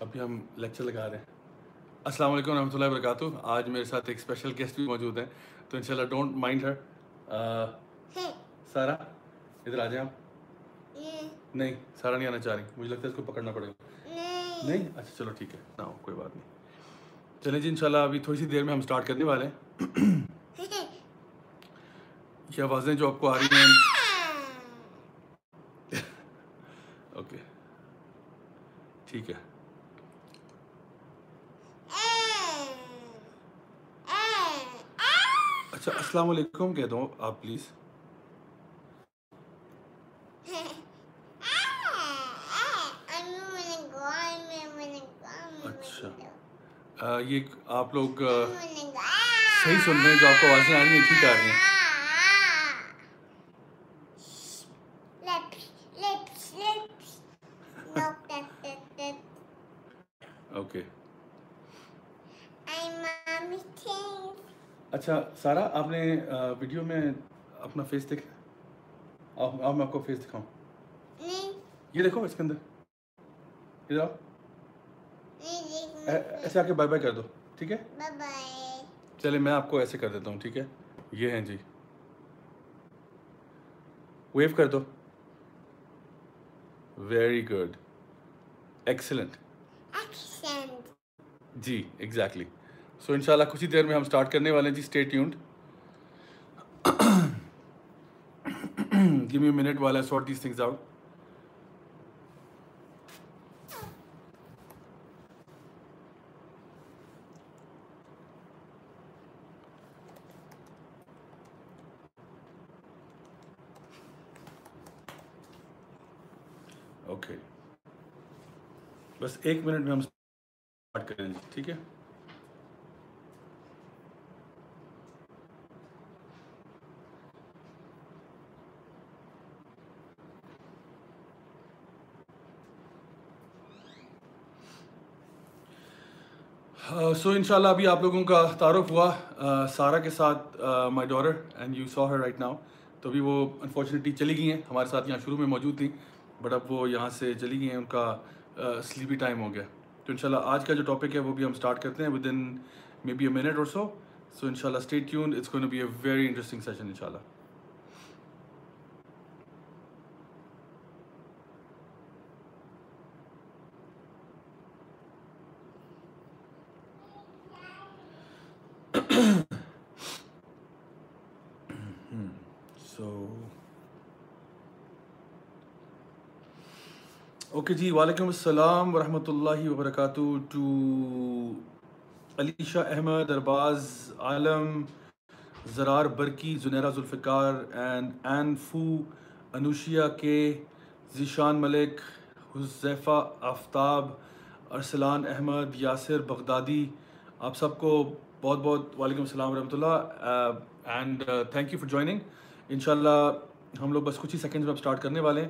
ابھی ہم لیکچر لگا رہے ہیں۔ السلام علیکم ورحمۃ اللہ وبرکاتہ۔ آج میرے ساتھ ایک اسپیشل گیسٹ بھی موجود ہیں۔ تو انشاءاللہ ڈونٹ مائنڈ ہر سارا ادھر آ جائیں آپ۔ نہیں سارا نہیں آنا چاہ رہی۔ مجھے لگتا ہے اس کو پکڑنا پڑے گا۔ نہیں۔ اچھا چلو ٹھیک ہے۔ نہ ہو کوئی بات نہیں۔ چلیں جی انشاءاللہ ابھی تھوڑی سی دیر میں ہم اسٹارٹ کرنے والے ہیں۔ یہ آوازیں جو آپ کو آ رہی ہیں۔ السلام علیکم کہہ دو آپ پلیز۔ اچھا۔ یہ آپ لوگ صحیح سن رہے ہیں جو آپ کو آوازیں آ رہی ہیں، ٹھیک آ رہی ہیں۔ اچھا سارا آپ نے ویڈیو میں اپنا فیس دیکھا آپ میں آپ کو فیس دکھاؤں۔ یہ دیکھو اس کے اندر۔ ایسے آ کے بائی بائی کر دو ٹھیک ہے؟ چلے میں آپ کو ایسے کر دیتا ہوں ٹھیک ہے؟ یہ ہیں جی۔ ویو کر دو۔ ویری گڈ ایکسلنٹ جی ایگزیکٹلی سو انشاءاللہ کچھ ہی دیر میں ہم سٹارٹ کرنے والے ہیں. جی سٹے ٹیونڈ گیو منٹ والا sort these things out okay بس ایک منٹ میں ہم سٹارٹ کریں. ٹھیک ہے؟ سو ان شاء اللہ ابھی آپ لوگوں کا تعارف ہوا۔ سارا کے ساتھ my dear and you so her right now تو ابھی وہ انفارچونیٹلی چلی گئی ہیں۔ ہمارے ساتھ یہاں شروع میں موجود تھیں بٹ اب وہ یہاں سے چلی گئی ہیں۔ ان کا سلیپی ٹائم ہو گیا۔ تو ان شاء اللہ آج کا جو ٹاپک ہے، وہ بھی ہم اسٹارٹ کرتے ہیں within may be a minute اور سو سو ان شاء اللہ stay tuned it's gonna be a very interesting session ان شاء اللہ اوکے جی وعلیکم السلام ورحمۃ اللہ وبرکاتہ ٹو علی شاہ احمد ارباز عالم، زرار برکی زنیرا ذوالفقار اینڈ این فو انوشیا کے ذیشان ملک، حذیفہ آفتاب، ارسلان احمد، یاسر بغدادی، آپ سب کو بہت بہت وعلیکم السلام ورحمۃ اللہ and thank you for joining انشاءاللہ ہم لوگ بس کچھ ہی سیکنڈز میں اب سٹارٹ کرنے والے ہیں۔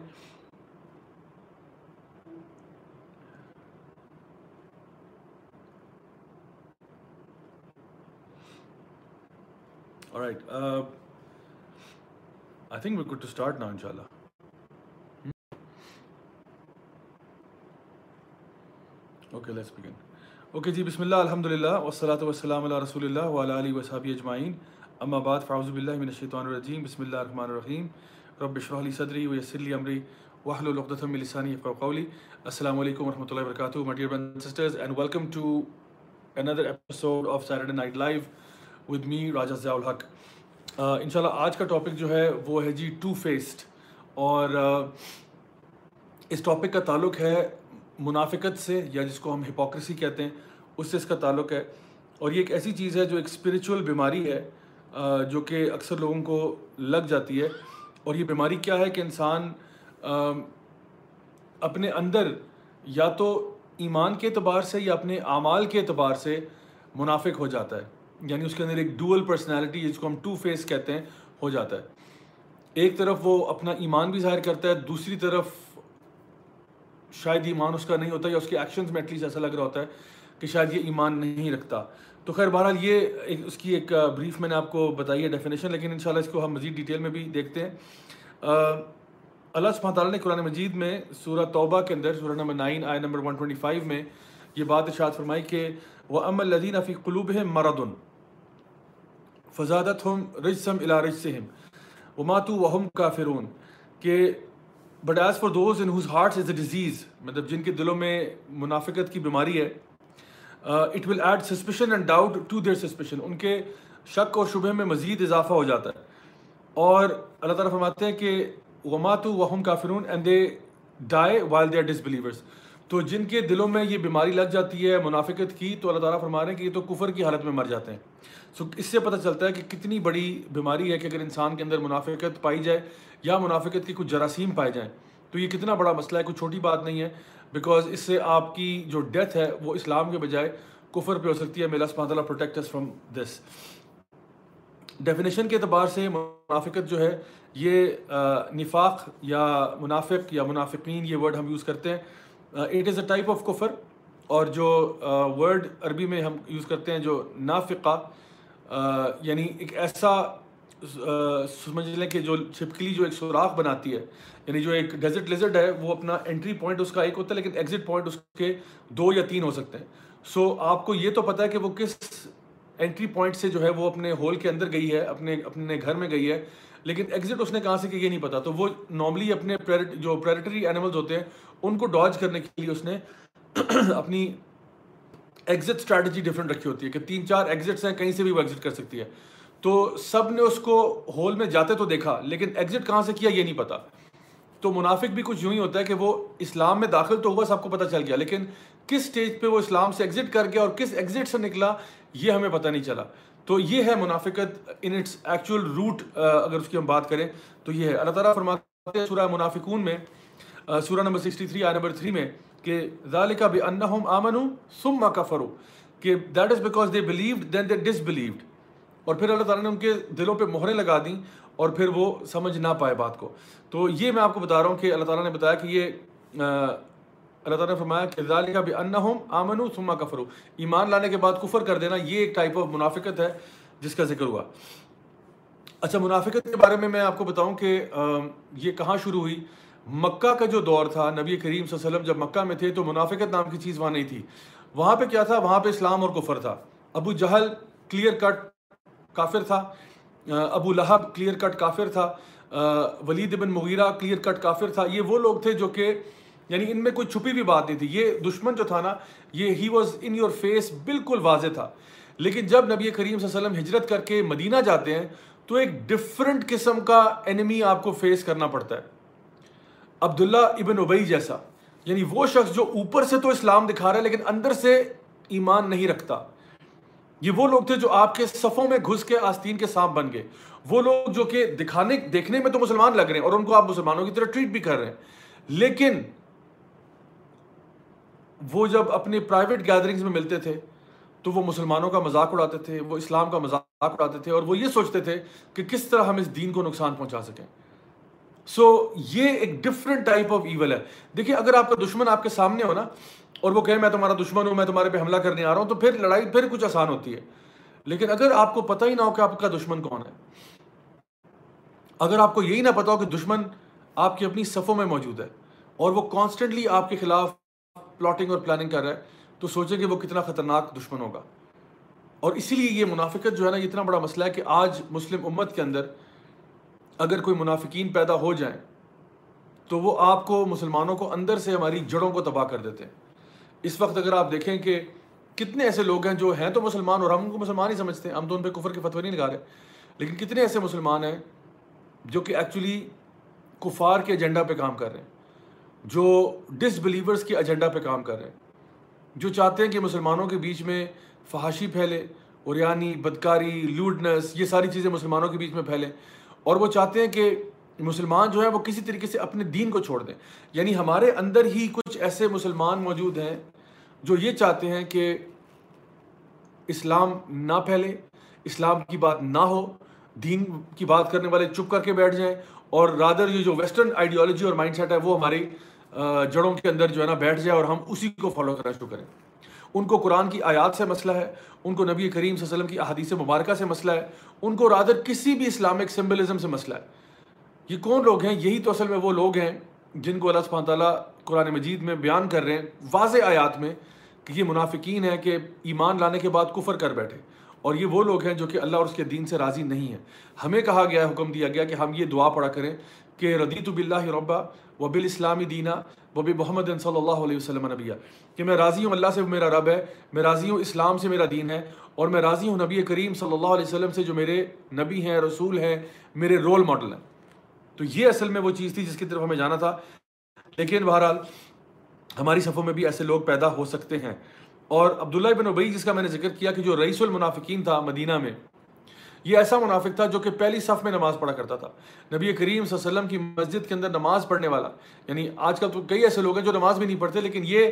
right. Uh, I think we're good to start now, inshallah. Hmm? Okay, let's begin. Okay, ji, Bismillah, Alhamdulillah, wassalatu wassalamu ala Rasulillah wa ala alihi wa sahbihi ajma'in. Amma ba'd, fa'auzu billahi minash shaitanir rajim. Bismillah ar-Rahman ar-Rahim. Rabbi shrah li sadri wa yassir li amri wahlul uqdatan min lisani yafqahu qawli. Assalamu alaikum my dear brothers and sisters, and welcome to another episode of Saturday Night Live. With me Raja Zia Ulhaq ان شاء اللہ آج کا topic جو ہے وہ ہے جی two faced اور uh, اس ٹاپک کا تعلق ہے منافقت سے، یا جس کو ہم ہپوکریسی کہتے ہیں، اس سے اس کا تعلق ہے۔ اور یہ ایک ایسی چیز ہے جو ایک اسپریچول بیماری ہے uh, جو کہ اکثر لوگوں کو لگ جاتی ہے۔ اور یہ بیماری کیا ہے کہ انسان um, اپنے اندر یا تو ایمان کے اعتبار سے یا اپنے اعمال کے اعتبار سے منافق ہو جاتا ہے۔ یعنی اس کے اندر ایک ڈول پرسنالٹی جس کو ہم ٹو فیس کہتے ہیں، ہو جاتا ہے۔ ایک طرف وہ اپنا ایمان بھی ظاہر کرتا ہے، دوسری طرف شاید ایمان اس کا نہیں ہوتا یا اس کے ایکشنز میں ایٹ لیسٹ ایسا لگ رہا ہوتا ہے کہ شاید یہ ایمان نہیں رکھتا۔ تو خیر، بہرحال یہ ایک، اس کی ایک بریف میں نے آپ کو بتائی ہے ڈیفینیشن لیکن انشاءاللہ اس کو ہم مزید ڈیٹیل میں بھی دیکھتے ہیں۔ اللہ سبحانہ تعالیٰ نے قرآن مجید میں سورہ توبہ کے اندر، سورہ نمبر نائن آئے نمبر 125 میں یہ بات ارشاد فرمائی کہ وہ ام الدین فی قلوب ہے مردن فضادت ہم رجسم الا رجسہم وماتو وہم کافرون کہ but as for those in whose hearts is a disease مطلب جن کے دلوں میں منافقت کی بیماری ہے it will add suspicion and doubt to their suspicion ان کے شک اور شبہ میں مزید اضافہ ہو جاتا ہے. اور اللہ تعالیٰ فرماتے ہیں کہ وماتو وہم کافرون and they die while they are disbelievers تو جن کے دلوں میں یہ بیماری لگ جاتی ہے، منافقت کی، تو اللہ تعالیٰ فرما رہے ہیں کہ یہ تو کفر کی حالت میں مر جاتے ہیں. سو اس سے پتہ چلتا ہے کہ کتنی بڑی بیماری ہے کہ اگر انسان کے اندر منافقت پائی جائے یا منافقت کی کچھ جراثیم پائے جائیں، تو یہ کتنا بڑا مسئلہ ہے، کوئی چھوٹی بات نہیں ہے بیکاز اس سے آپ کی جو ڈیتھ ہے، وہ اسلام کے بجائے کفر پہ ہو سکتی ہے میلا سبحانہ اللہ پروٹیکٹ فرام دس ڈیفینیشن کے اعتبار سے منافقت جو ہے، یہ نفاق یا منافق یا منافقین، یہ ورڈ ہم یوز کرتے ہیں۔ It is a type of کفر اور جو ورڈ عربی میں ہم یوز کرتے ہیں جو نافقہ یعنی ایک ایسا سمجھ لیں کہ جو چھپکلی جو ایک سوراخ بناتی ہے یعنی جو ایک ڈیزٹ لیزرڈ ہے، وہ اپنا انٹری پوائنٹ اس کا ایک ہوتا ہے، لیکن ایگزٹ پوائنٹ اس کے دو یا تین ہو سکتے ہیں۔ سو آپ کو یہ تو پتہ ہے کہ وہ کس انٹری پوائنٹ سے جو ہے وہ اپنے ہول کے اندر گئی ہے، اپنے اپنے گھر میں گئی ہے، لیکن ایگزٹ اس نے کہاں سے کہ یہ نہیں پتا تو وہ نارملی اپنے جو پریریٹری اینیملز ہوتے ہیں، ان کو ڈاج کرنے کے لیے اس نے اپنی ایگزٹ اسٹریٹجی ڈفرینٹ رکھی ہوتی ہے کہ تین چار ایگزٹس ہیں، کہیں سے بھی وہ ایگزٹ کر سکتی ہے۔ تو سب نے اس کو ہول میں جاتے تو دیکھا، لیکن ایگزٹ کہاں سے کیا یہ نہیں پتا۔ تو منافق بھی کچھ یوں ہی ہوتا ہے کہ وہ اسلام میں داخل تو ہوا، سب کو پتہ چل گیا، لیکن کس سٹیج پہ وہ اسلام سے ایگزٹ کر گیا اور کس ایگزٹ سے نکلا، یہ ہمیں پتہ نہیں چلا۔ تو یہ ہے منافقت ان اٹس ایکچوئل روٹ اگر اس کی ہم بات کریں تو یہ ہے۔ اللہ تعالیٰ فرماتے ہیں سورہ منافقون میں سورہ نمبر سکسٹی تھری آئی نمبر تھری میں کہ ذالکہ بے انہم آمنو ثم کفرو کہ that is because they believed then they disbelieved اور پھر اللہ تعالیٰ نے ان کے دلوں پہ مہریں لگا دیں اور پھر وہ سمجھ نہ پائے بات کو۔ تو یہ میں آپ کو بتا رہا ہوں کہ اللہ تعالیٰ نے بتایا کہ یہ اللہ تعالیٰ نے فرمایا کہ ذالکہ بے انہم آمنو ثم کفرو ایمان لانے کے بعد کفر کر دینا، یہ ایک ٹائپ آف منافقت ہے جس کا ذکر ہوا۔ اچھا منافقت کے بارے میں میں آپ کو بتاؤں کہ یہ کہاں شروع ہوئی؟ مکہ کا جو دور تھا، نبی کریم صلی اللہ علیہ وسلم جب مکہ میں تھے تو منافقت نام کی چیز وہاں نہیں تھی۔ وہاں پہ کیا تھا؟ وہاں پہ اسلام اور کفر تھا۔ ابو جہل کلیئر کٹ کافر تھا۔ ابو لہب کلیئر کٹ کافر تھا۔ ولید بن مغیرہ کلیئر کٹ کافر تھا۔ یہ وہ لوگ تھے جو کہ یعنی ان میں کوئی چھپی بھی بات نہیں تھی۔ یہ دشمن جو تھا نا، یہ ہی واز ان یور فیس بالکل واضح تھا۔ لیکن جب نبی کریم صلی اللہ علیہ وسلم ہجرت کر کے مدینہ جاتے ہیں، تو ایک ڈفرنٹ قسم کا انمی آپ کو فیس کرنا پڑتا ہے۔ عبداللہ ابن ابئی جیسا۔ یعنی وہ شخص جو اوپر سے تو اسلام دکھا رہا ہے، لیکن اندر سے ایمان نہیں رکھتا۔ یہ وہ لوگ تھے جو آپ کے صفوں میں گھس کے آستین کے سانپ بن گئے۔ وہ لوگ جو کہ دکھانے، دیکھنے میں تو مسلمان لگ رہے ہیں اور ان کو آپ مسلمانوں کی طرح ٹریٹ بھی کر رہے ہیں۔ لیکن وہ جب اپنے پرائیویٹ گیدرنگز میں ملتے تھے، تو وہ مسلمانوں کا مذاق اڑاتے تھے، وہ اسلام کا مذاق اڑاتے تھے اور وہ یہ سوچتے تھے کہ کس طرح ہم اس دین کو نقصان پہنچا سکیں۔ سو یہ ایک ڈفرینٹ ٹائپ آف ایول ہے. دیکھیے، اگر آپ کا دشمن آپ کے سامنے ہو نا اور وہ کہے میں تمہارا دشمن ہوں، میں تمہارے پہ حملہ کرنے آ رہا ہوں، تو پھر لڑائی پھر کچھ آسان ہوتی ہے. لیکن اگر آپ کو پتہ ہی نہ ہو کہ آپ کا دشمن کون ہے، اگر آپ کو یہی نہ پتا ہو کہ دشمن آپ کی اپنی صفوں میں موجود ہے اور وہ کانسٹنٹلی آپ کے خلاف پلاٹنگ اور پلاننگ کر رہا ہے، تو سوچیں کہ وہ کتنا خطرناک دشمن ہوگا. اور اسی لیے یہ منافقت جو ہے نا اتنا بڑا مسئلہ ہے کہ آج مسلم امت کے اندر اگر کوئی منافقین پیدا ہو جائیں، تو وہ آپ کو، مسلمانوں کو اندر سے ہماری جڑوں کو تباہ کر دیتے ہیں۔ اس وقت اگر آپ دیکھیں کہ کتنے ایسے لوگ ہیں جو ہیں تو مسلمان اور ہم ان کو مسلمان ہی سمجھتے ہیں۔ ہم تو ان پہ کفر کے فتوی نہیں لگا رہے، لیکن کتنے ایسے مسلمان ہیں جو کہ ایکچولی کفار کے ایجنڈا پہ کام کر رہے ہیں، جو ڈس بلیورس کے ایجنڈا پہ کام کر رہے ہیں، جو چاہتے ہیں کہ مسلمانوں کے بیچ میں فحاشی پھیلے اور یعنی بدکاری لوڈنس یہ ساری چیزیں مسلمانوں کے بیچ میں پھیلیں۔ اور وہ چاہتے ہیں کہ مسلمان جو ہیں وہ کسی طریقے سے اپنے دین کو چھوڑ دیں۔ یعنی ہمارے اندر ہی کچھ ایسے مسلمان موجود ہیں جو یہ چاہتے ہیں کہ اسلام نہ پھیلے، اسلام کی بات نہ ہو، دین کی بات کرنے والے چپ کر کے بیٹھ جائیں اور رادر یہ جو ویسٹرن آئیڈیالوجی اور مائنڈ سیٹ ہے وہ ہماری جڑوں کے اندر جو ہے نا بیٹھ جائے اور ہم اسی کو فالو کرنا شروع کریں۔ ان کو قرآن کی آیات سے مسئلہ ہے، ان کو نبی کریم صلی اللہ علیہ وسلم کی احادیث مبارکہ سے مسئلہ ہے، ان کو رادر کسی بھی اسلامک سمبلزم سے مسئلہ ہے۔ یہ کون لوگ ہیں؟ یہی تو اصل میں وہ لوگ ہیں جن کو اللہ سبحانہ تعالیٰ قرآن مجید میں بیان کر رہے ہیں واضح آیات میں کہ یہ منافقین ہیں کہ ایمان لانے کے بعد کفر کر بیٹھے۔ اور یہ وہ لوگ ہیں جو کہ اللہ اور اس کے دین سے راضی نہیں ہیں۔ ہمیں کہا گیا ہے حکم دیا گیا کہ ہم یہ دعا پڑھا کریں کہ ردیت بلّہ ربا و بال اسلامی دینا۔ و بے محمد صلی اللہ علیہ وسلم نبیہ، کہ میں راضی ہوں، اللہ سے میرا رب ہے، میں راضی ہوں، اسلام سے میرا دین ہے، اور میں راضی ہوں نبی کریم صلی اللہ علیہ وسلم سے جو میرے نبی ہیں، رسول ہیں، میرے رول ماڈل ہیں۔ تو یہ اصل میں وہ چیز تھی جس کی طرف ہمیں جانا تھا۔ لیکن بہرحال ہماری صفوں میں بھی ایسے لوگ پیدا ہو سکتے ہیں۔ اور عبداللہ بن ابئی جس کا میں نے ذکر کیا کہ جو رئیس المنافقین تھا مدینہ میں یہ ایسا منافق تھا جو کہ پہلی صف میں نماز پڑھا کرتا تھا۔ نبی کریم صلی اللہ علیہ وسلم کی مسجد کے اندر نماز پڑھنے والا۔ یعنی آج کل تو کئی ایسے لوگ ہیں جو نماز بھی نہیں پڑھتے، لیکن یہ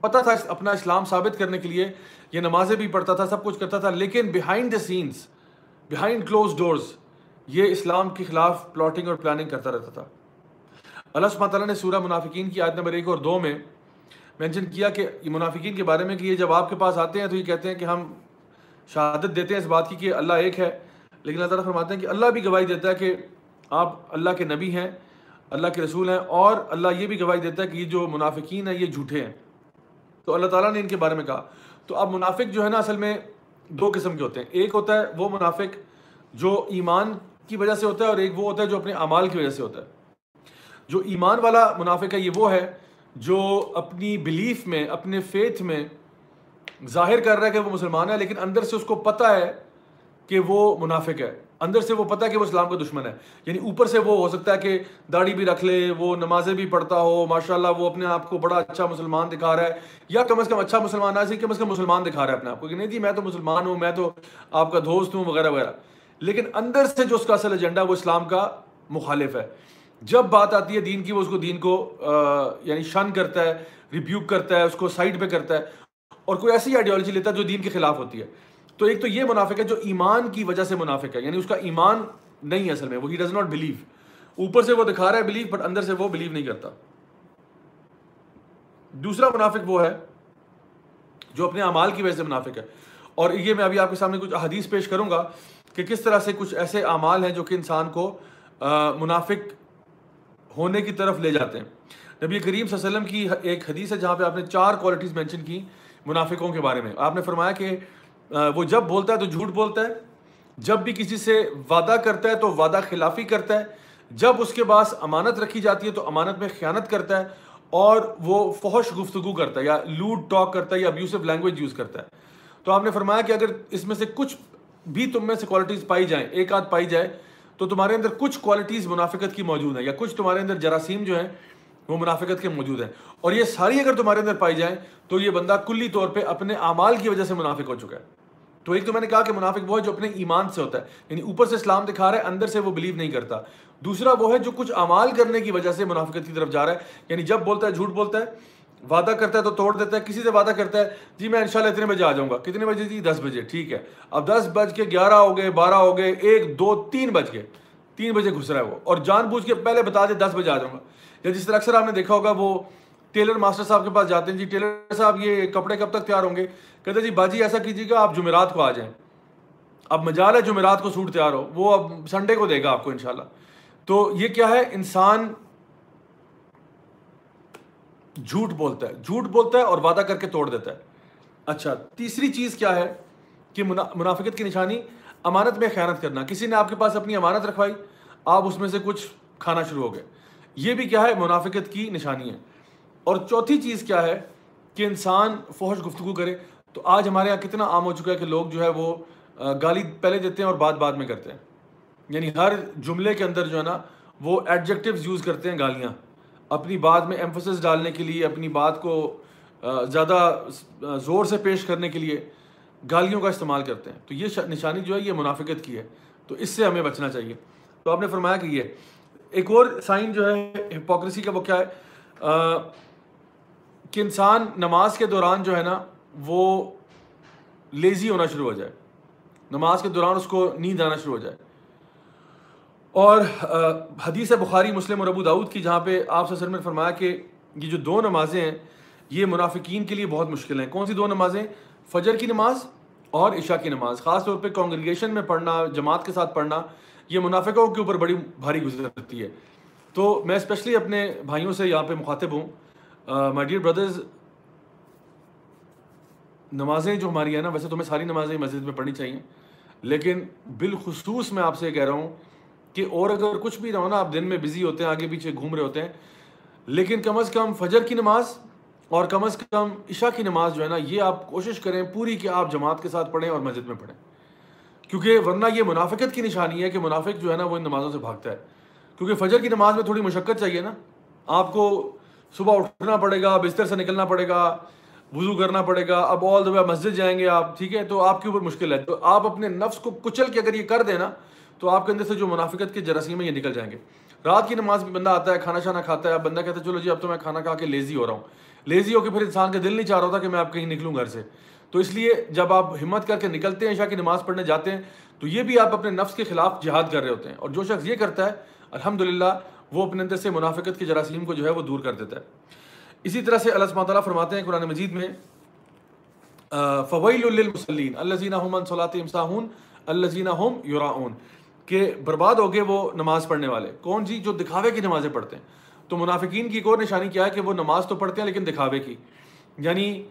پتہ تھا اپنا اسلام ثابت کرنے کے لیے۔ یہ نمازیں بھی پڑھتا تھا، سب کچھ کرتا تھا، لیکن behind the scenes behind closed doors یہ اسلام کے خلاف پلاٹنگ اور پلاننگ کرتا رہتا تھا۔ اللہ سبحانہ تعالیٰ نے سورہ منافقین کی آیت نمبر ایک اور دو میں مینشن کیا کہ یہ منافقین کے بارے میں کہ یہ جب آپ کے پاس آتے ہیں تو یہ کہتے ہیں کہ ہم شہادت دیتے ہیں اس بات کی کہ اللہ ایک ہے۔ لیکن اللہ تعالیٰ فرماتے ہیں کہ اللہ بھی گواہی دیتا ہے کہ آپ اللہ کے نبی ہیں، اللہ کے رسول ہیں، اور اللہ یہ بھی گواہی دیتا ہے کہ یہ جو منافقین ہیں، یہ جھوٹے ہیں۔ تو اللہ تعالیٰ نے ان کے بارے میں کہا۔ تو اب منافق جو ہے نا، اصل میں دو قسم کے ہوتے ہیں۔ ایک ہوتا ہے وہ منافق جو ایمان کی وجہ سے ہوتا ہے، اور ایک وہ ہوتا ہے جو اپنے اعمال کی وجہ سے ہوتا ہے۔ جو ایمان والا منافق ہے، یہ وہ ہے جو اپنی بلیف میں، اپنے فیتھ میں ظاہر کر رہا ہے کہ وہ مسلمان ہے، لیکن اندر سے اس کو پتہ ہے کہ وہ منافق ہے۔ اندر سے وہ پتہ ہے کہ وہ اسلام کا دشمن ہے۔ یعنی اوپر سے وہ ہو سکتا ہے کہ داڑھی بھی رکھ لے، وہ نمازیں بھی پڑھتا ہو ماشاء اللہ وہ اپنے آپ کو بڑا اچھا مسلمان دکھا رہا ہے۔ یا کم از کم اچھا مسلمان نہ کم از کم مسلمان دکھا رہا ہے اپنے آپ کو کہ نہیں جی میں تو مسلمان ہوں، میں تو آپ کا دوست ہوں، وغیرہ وغیرہ۔ لیکن اندر سے جو اس کا اصل ایجنڈا وہ اسلام کا مخالف ہے۔ جب بات آتی ہے دین کی، وہ اس کو دین کو یعنی شن کرتا ہے ریبیوک کرتا ہے، اس کو سائڈ پہ کرتا ہے۔ اور کوئی ایسی آئیڈیالوجی لیتا ہے جو دین کے خلاف ہوتی ہے۔ تو ایک تو یہ منافق ہے جو ایمان کی وجہ سے منافق ہے یعنی اس کا ایمان نہیں ہے اصل میں، وہ ہی ڈز ناٹ بلیو اوپر سے وہ دکھا رہا ہے بلیو بٹ اندر سے وہ بلیو نہیں کرتا۔ دوسرا منافق وہ ہے جو اپنے اعمال کی وجہ سے منافق ہے۔ اور یہ میں ابھی آپ کے سامنے کچھ حدیث پیش کروں گا کہ کس طرح سے کچھ ایسے اعمال ہیں جو کہ انسان کو منافق ہونے کی طرف لے جاتے ہیں۔ نبی کریم صلی اللہ علیہ وسلم کی ایک حدیث ہے جہاں پہ آپ نے چار کوالٹیز مینشن کی منافقوں کے بارے میں۔ آپ نے فرمایا کہ وہ جب بولتا ہے تو جھوٹ بولتا ہے۔ جب بھی کسی سے وعدہ کرتا ہے تو وعدہ خلافی کرتا ہے۔ جب اس کے پاس امانت رکھی جاتی ہے تو امانت میں خیانت کرتا ہے اور وہ فحش گفتگو کرتا ہے یا لوڈ ٹاک کرتا ہے یا ابیوسو لینگویج یوز کرتا ہے۔ تو آپ نے فرمایا کہ اگر اس میں سے کچھ بھی تم میں سے کوالٹیز پائی جائیں، ایک آدھ پائی جائے، تو تمہارے اندر کچھ کوالٹیز منافقت کی موجود ہیں یا کچھ تمہارے اندر جراثیم جو ہیں وہ منافقت کے موجود ہیں۔ اور یہ ساری اگر تمہارے اندر پائی جائیں تو یہ بندہ کلی طور پہ اپنے اعمال کی وجہ سے منافق ہو چکا ہے۔ تو ایک تو میں نے کہا کہ منافق وہ ہے جو اپنے ایمان سے ہوتا ہے یعنی اوپر سے اسلام دکھا رہا ہے، اندر سے وہ بلیو نہیں کرتا۔ دوسرا وہ ہے جو کچھ اعمال کرنے کی وجہ سے منافقت کی طرف جا رہا ہے یعنی جب بولتا ہے، جھوٹ بولتا ہے، وعدہ کرتا ہے تو توڑ دیتا ہے، کسی سے وعدہ کرتا ہے جی میں انشاءاللہ اتنے بجے آ جاؤں گا۔ کتنے بجے جی؟ دس بجے، ٹھیک ہے۔ اب دس بج کے گیارہ ہو گئے، بارہ ہو گئے، ایک، دو، تین بج گئے۔ تین بجے گھس رہا ہے وہ۔ اور جان بوجھ کے پہلے بتا دے دس بجے آ جاؤں گا۔ یا جس طرح اکثر آپ نے دیکھا ہوگا وہ ٹیلر ماسٹر صاحب کے پاس جاتے ہیں جی ٹیلر صاحب یہ کپڑے کب تک تیار ہوں گے؟ کہتے جی باجی ایسا کیجیے گا آپ جمعرات کو آ جائیں۔ اب مجال ہے جمعرات کو سوٹ تیار ہو، وہ اب سنڈے کو دے گا آپ کو انشاءاللہ۔ تو یہ کیا ہے؟ انسان جھوٹ بولتا ہے، جھوٹ بولتا ہے اور وعدہ کر کے توڑ دیتا ہے۔ اچھا تیسری چیز کیا ہے کہ منافقت کی نشانی، امانت میں خیانت کرنا۔ کسی نے آپ کے پاس اپنی امانت رکھوائی، آپ اس میں سے کچھ کھانا شروع ہو گئے۔ یہ بھی کیا ہے، منافقت کی نشانی ہے۔ اور چوتھی چیز کیا ہے کہ انسان فوج گفتگو کرے۔ تو آج ہمارے یہاں کتنا عام ہو چکا ہے کہ لوگ جو ہے وہ گالی پہلے دیتے ہیں اور بات بعد میں کرتے ہیں۔ یعنی ہر جملے کے اندر جو ہے نا، وہ ایڈجیکٹیوز یوز کرتے ہیں گالیاں۔ اپنی بات میں ایمفسس ڈالنے کے لیے، اپنی بات کو زیادہ زور سے پیش کرنے کے لیے گالیوں کا استعمال کرتے ہیں۔ تو یہ نشانی جو ہے، یہ منافقت کی ہے۔ تو اس سے ہمیں بچنا چاہیے۔ تو آپ نے فرمایا کہ یہ ایک اور سائن جو ہے ہپوکریسی کا وہ کیا ہے؟ کہ انسان نماز کے دوران جو ہے نا، وہ لیزی ہونا شروع ہو جائے۔ نماز کے دوران اس کو نیند آنا شروع ہو جائے۔ اور حدیث بخاری، مسلم اور ابو داود کی، جہاں پہ آپ سے نے فرمایا کہ یہ جو دو نمازیں ہیں، یہ منافقین کے لیے بہت مشکل ہیں۔ کون سی دو نمازیں؟ فجر کی نماز اور عشاء کی نماز۔ خاص طور پہ کانگریگیشن میں پڑھنا، جماعت کے ساتھ پڑھنا۔ یہ منافقوں کے اوپر بڑی بھاری گزرتی ہے۔ تو میں اسپیشلی اپنے بھائیوں سے یہاں پہ مخاطب ہوں۔ مائی ڈیئر بردرز نمازیں جو ہماری ہیں نا، ویسے تو میں ساری نمازیں مسجد میں پڑھنی چاہیے۔ لیکن بالخصوص میں آپ سے یہ کہہ رہا ہوں کہ اور اگر کچھ بھی نہ ہو نا آپ دن میں بزی ہوتے ہیں، آگے پیچھے گھوم رہے ہوتے ہیں، لیکن کم از کم فجر کی نماز اور کم از کم عشاء کی نماز جو ہے نا، یہ آپ کوشش کریں پوری کہ آپ جماعت کے ساتھ پڑھیں اور مسجد میں پڑھیں۔ کیونکہ ورنہ یہ منافقت کی نشانی ہے کہ منافق جو ہے نا وہ ان نمازوں سے بھاگتا ہے۔ کیونکہ فجر کی نماز میں تھوڑی مشقت چاہیے نا۔ آپ کو صبح اٹھنا پڑے گا، بستر سے نکلنا پڑے گا، وضو کرنا پڑے گا، اب آل دا وے مسجد جائیں گے آپ، ٹھیک ہے؟ تو آپ کے اوپر مشکل ہے۔ تو آپ اپنے نفس کو کچل کے اگر یہ کر دیں نا، تو آپ کے اندر سے جو منافقت کے جراثیم ہیں یہ نکل جائیں گے۔ رات کی نماز بھی بندہ آتا ہے، کھانا شانا کھاتا ہے، بندہ کہتا ہے، چلو جی اب تو میں کھانا کھا کے لیزی ہو رہا ہوں۔ لیزی ہو کے پھر انسان کا دل نہیں چاہ رہا تھا کہ میں آپ کہیں نکلوں گھر سے۔ تو اس لیے جب آپ ہمت کر کے نکلتے ہیں، عشاء کی نماز پڑھنے جاتے ہیں، تو یہ بھی آپ اپنے نفس کے خلاف جہاد کر رہے ہوتے ہیں۔ اور جو شخص یہ کرتا ہے الحمد وہ اپنے اندر سے منافقت کے جراثیم کو جو ہے وہ دور کر دیتا ہے۔ اسی طرح سے اللہ تعالیٰ فرماتے ہیں قرآن مجید میں فویل للمسلین الذین هم عن صلاتهم ساہون الذین کہ برباد ہو گئے وہ نماز پڑھنے والے۔ کون جی جو دکھاوے کی نمازیں پڑھتے ہیں۔ تو منافقین کی ایک اور نشانی کیا ہے کہ وہ نماز تو پڑھتے ہیں لیکن دکھاوے کی۔ یعنی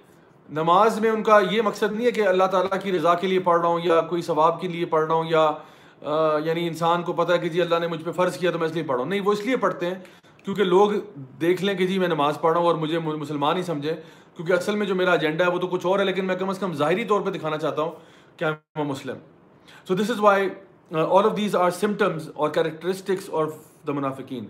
نماز میں ان کا یہ مقصد نہیں ہے کہ اللہ تعالیٰ کی رضا کے لیے پڑھ رہا ہوں یا کوئی ثواب کے لیے پڑھ رہا ہوں یا یعنی انسان کو پتہ ہے کہ جی اللہ نے مجھ پہ فرض کیا تو میں اس لیے پڑھ رہا ہوں نہیں، وہ اس لیے پڑھتے ہیں کیونکہ لوگ دیکھ لیں کہ جی میں نماز پڑھ رہا ہوں اور مجھے مسلمان ہی سمجھے کیونکہ اصل میں جو میرا ایجنڈا ہے وہ تو کچھ اور ہے، لیکن میں کم از کم ظاہری طور پہ دکھانا چاہتا ہوں کہ میں مسلم so this is why all of these are symptoms اور کیریکٹرسٹکس آف دا منافقین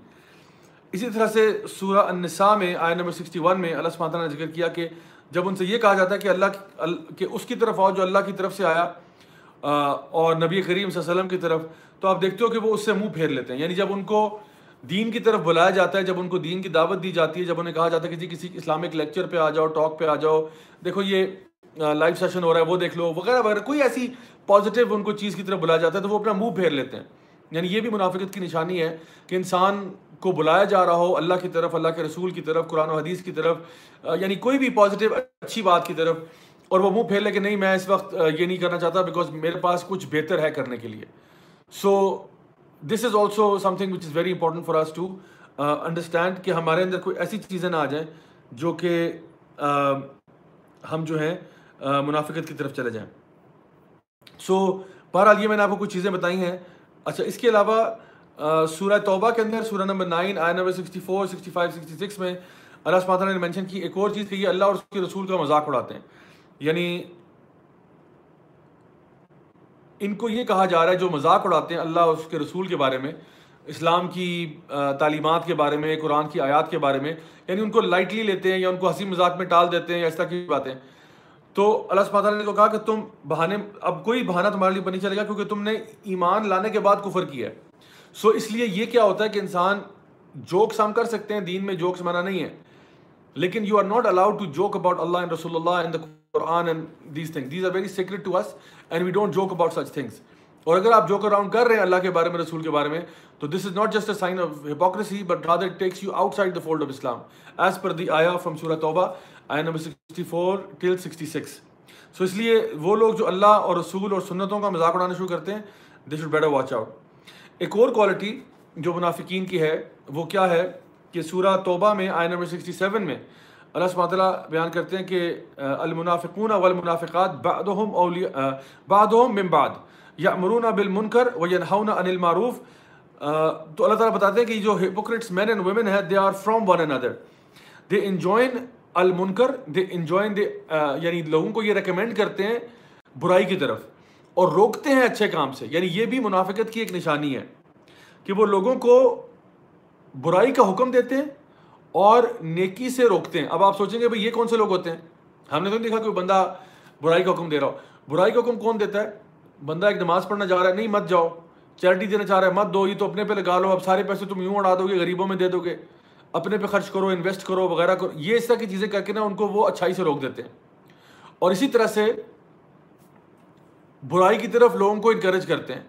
اسی طرح سے سورہ النساء میں آئی نمبر سکسٹی ون میں اللہ سماتا نے ذکر کیا کہ جب ان سے یہ کہا جاتا ہے کہ اللہ کہ اس کی طرف آؤ جو اللہ کی طرف سے آیا اور نبی کریم صلی اللہ علیہ وسلم کی طرف، تو آپ دیکھتے ہو کہ وہ اس سے منہ پھیر لیتے ہیں۔ یعنی جب ان کو دین کی طرف بلایا جاتا ہے، جب ان کو دین کی دعوت دی جاتی ہے، جب انہیں کہا جاتا ہے کہ جی کسی اسلامک لیکچر پہ آ جاؤ ٹاک پہ آ جاؤ، دیکھو یہ لائیو سیشن ہو رہا ہے، وہ دیکھ لو، وغیرہ وغیرہ، کوئی ایسی پازیٹیو ان کو چیز کی طرف بلایا جاتا ہے، تو وہ اپنا منہ پھیر لیتے ہیں۔ یعنی یہ بھی منافقت کی نشانی ہے کہ انسان کو بلایا جا رہا ہو اللہ کی طرف، اللہ کے رسول کی طرف، قرآن و حدیث کی طرف یعنی کوئی بھی پازیٹیو اچھی بات کی طرف، اور وہ منہ پھیر لے کہ نہیں، میں اس وقت یہ نہیں کرنا چاہتا بیکاز میرے پاس کچھ بہتر ہے کرنے کے لیے۔ So this is also something which is very important for us to understand کہ ہمارے اندر کوئی ایسی چیزیں نہ آ جائیں جو کہ ہم جو ہیں منافقت کی طرف چلے جائیں۔ سو بہرحال یہ میں نے آپ کو کچھ چیزیں بتائی ہیں۔ اچھا اس کے علاوہ سورہ توبہ کے اندر، سورہ نمبر نائن آئی number sixty four, sixty five, sixty six میں اللہ سماتا نے مینشن کی ایک اور چیز کہ یہ اللہ اور اس کے رسول کا مذاق اڑاتے ہیں۔ یعنی ان کو یہ کہا جا رہا ہے جو مذاق اڑاتے ہیں اللہ اور اس کے رسول کے بارے میں، اسلام کی تعلیمات کے بارے میں، قرآن کی آیات کے بارے میں یعنی ان کو لائٹلی لیتے ہیں یا ان کو ہنسی مذاق میں ٹال دیتے ہیں یا اس طرح کی باتیں۔ تو اللہ سبحانہ تعالیٰ نے تو کہا کہ تم بہانے اب کوئی بہانہ تمہارے لیے نہیں چلے گا کیونکہ تم نے ایمان لانے کے بعد کفر کیا ہے۔ سو اس لیے یہ کیا ہوتا ہے کہ انسان جوکس ہم کر سکتے ہیں، دین میں جوکس منع نہیں ہے۔ لیکن you are not allowed to joke about Allah and رسول اللہ and Quran and these thing these are very sacred to us and we don't joke about such things اور اگر آپ جوک اراؤنڈ کر رہے ہیں اللہ کے بارے میں، رسول کے بارے میں، تو this is not just a sign of hypocrisy but rather takes you outside the fold of Islam as per the آیا فرام سورہ توبہ آئی number sixty four till sixty six. So اس لیے وہ لوگ جو اللہ اور رسول اور سنتوں کا مذاق اڑانا شروع کرتے ہیں they should better watch out ایک اور کوالٹی جو منافقین کی ہے، وہ کیا ہے کہ سورہ توبہ میں آئی نمبر سکسٹی سیون میں اللہ سب تعالیٰ بیان کرتے ہیں کہ المنافقون والمنافقات بعدهم اولیاء بعدهم من بعد یامرون بالمنکر وینہون عن المعروف۔ تو اللہ تعالیٰ بتاتے ہیں کہ جو ہپوکریٹس مین اینڈ ویمن ہیں دے آر فرام ون اندر دے انجوائن المنکر دے انجوائن دے یعنی لوگوں کو یہ ریکمینڈ کرتے ہیں برائی کی طرف اور روکتے ہیں اچھے کام سے۔ یعنی یہ بھی منافقت کی ایک نشانی ہے کہ وہ لوگوں کو برائی کا حکم دیتے ہیں اور نیکی سے روکتے ہیں۔ اب آپ سوچیں گے بھائی یہ کون سے لوگ ہوتے ہیں؟ ہم نے تو نہیں دیکھا کہ بندہ برائی کا حکم دے رہا ہو۔ برائی کا حکم کون دیتا ہے؟ بندہ ایک نماز پڑھنا جا رہا ہے، نہیں مت جاؤ، چیریٹی دینا چاہ رہا ہے، مت دو، یہ تو اپنے پہ لگا لو، اب سارے پیسے تم یوں اڑا دو گے، غریبوں میں دے دو گے۔ اپنے پہ خرچ کرو انویسٹ کرو، وغیرہ کرو۔ یہ اس طرح کی چیزیں کر کے نا ان کو وہ اچھائی سے روک دیتے ہیں۔ اور اسی طرح سے برائی کی طرف لوگوں کو انکریج کرتے ہیں۔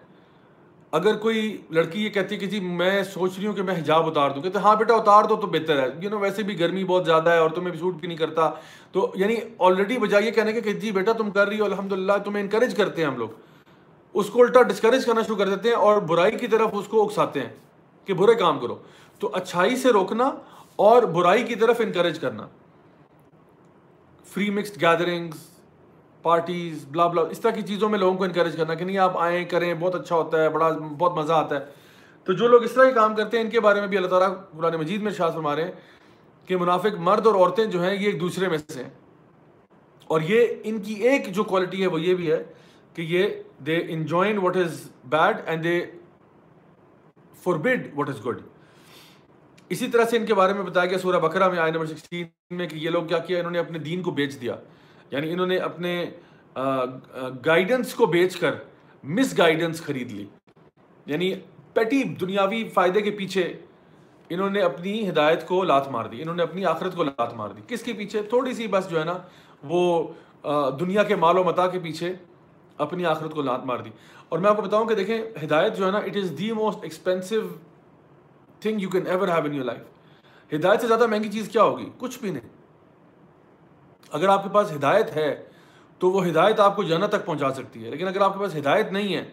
اگر کوئی لڑکی یہ کہتی ہے کہ جی میں سوچ رہی ہوں کہ میں حجاب اتار دوں، کہتے ہاں بیٹا اتار دو تو بہتر ہے۔ یو نو ویسے بھی گرمی بہت زیادہ ہے اور تمہیں بھی سوٹ بھی نہیں کرتا۔ تو یعنی آلریڈی بجائے یہ کہنے کے کہ جی بیٹا تم کر رہی ہو الحمد للہ تمہیں انکریج کرتے ہیں ہم لوگ۔ اس کو الٹا ڈسکریج کرنا شروع کر دیتے ہیں اور برائی کی طرف اس کو اکساتے ہیں کہ برے کام کرو۔ تو اچھائی سے روکنا اور برائی کی طرف انکریج کرنا۔ فری مکسڈ گیدرنگز پارٹیز بلا بلا اس طرح کی چیزوں میں لوگوں کو انکریج کرنا کہ نہیں، آپ آئیں، کریں، بہت اچھا ہوتا ہے، بڑا، بہت مزہ آتا ہے۔ تو جو لوگ اس طرح کے کام کرتے ہیں، ان کے بارے میں بھی اللہ تعالیٰ قرآن مجید میں ارشاد فرما رہے ہیں کہ منافق مرد اور عورتیں جو ہیں، یہ ایک دوسرے میں سے ہیں۔ اور یہ ان کی ایک جو کوالٹی ہے، وہ یہ بھی ہے کہ یہ they enjoin what is bad and they forbid what is good اسی طرح سے ان کے بارے میں بتایا گیا سورہ بکرا میں آئے نمبر سکسٹین میں کہ یہ لوگ کیا کیا، انہوں نے اپنے دین کو بیچ دیا۔ یعنی انہوں نے اپنے گائیڈنس کو بیچ کر مس گائیڈنس خرید لی۔ یعنی پیٹی دنیاوی فائدے کے پیچھے انہوں نے اپنی ہدایت کو لات مار دی، انہوں نے اپنی آخرت کو لات مار دی۔ کس کے پیچھے؟ تھوڑی سی بس جو ہے نا، وہ دنیا کے مال و متا کے پیچھے اپنی آخرت کو لات مار دی۔ اور میں آپ کو بتاؤں کہ دیکھیں، ہدایت جو ہے نا it is the most expensive thing you can ever have in your life ہدایت سے زیادہ مہنگی چیز کیا ہوگی؟ کچھ بھی نہیں۔ اگر آپ کے پاس ہدایت ہے، تو وہ ہدایت آپ کو جنت تک پہنچا سکتی ہے۔ لیکن اگر آپ کے پاس ہدایت نہیں ہے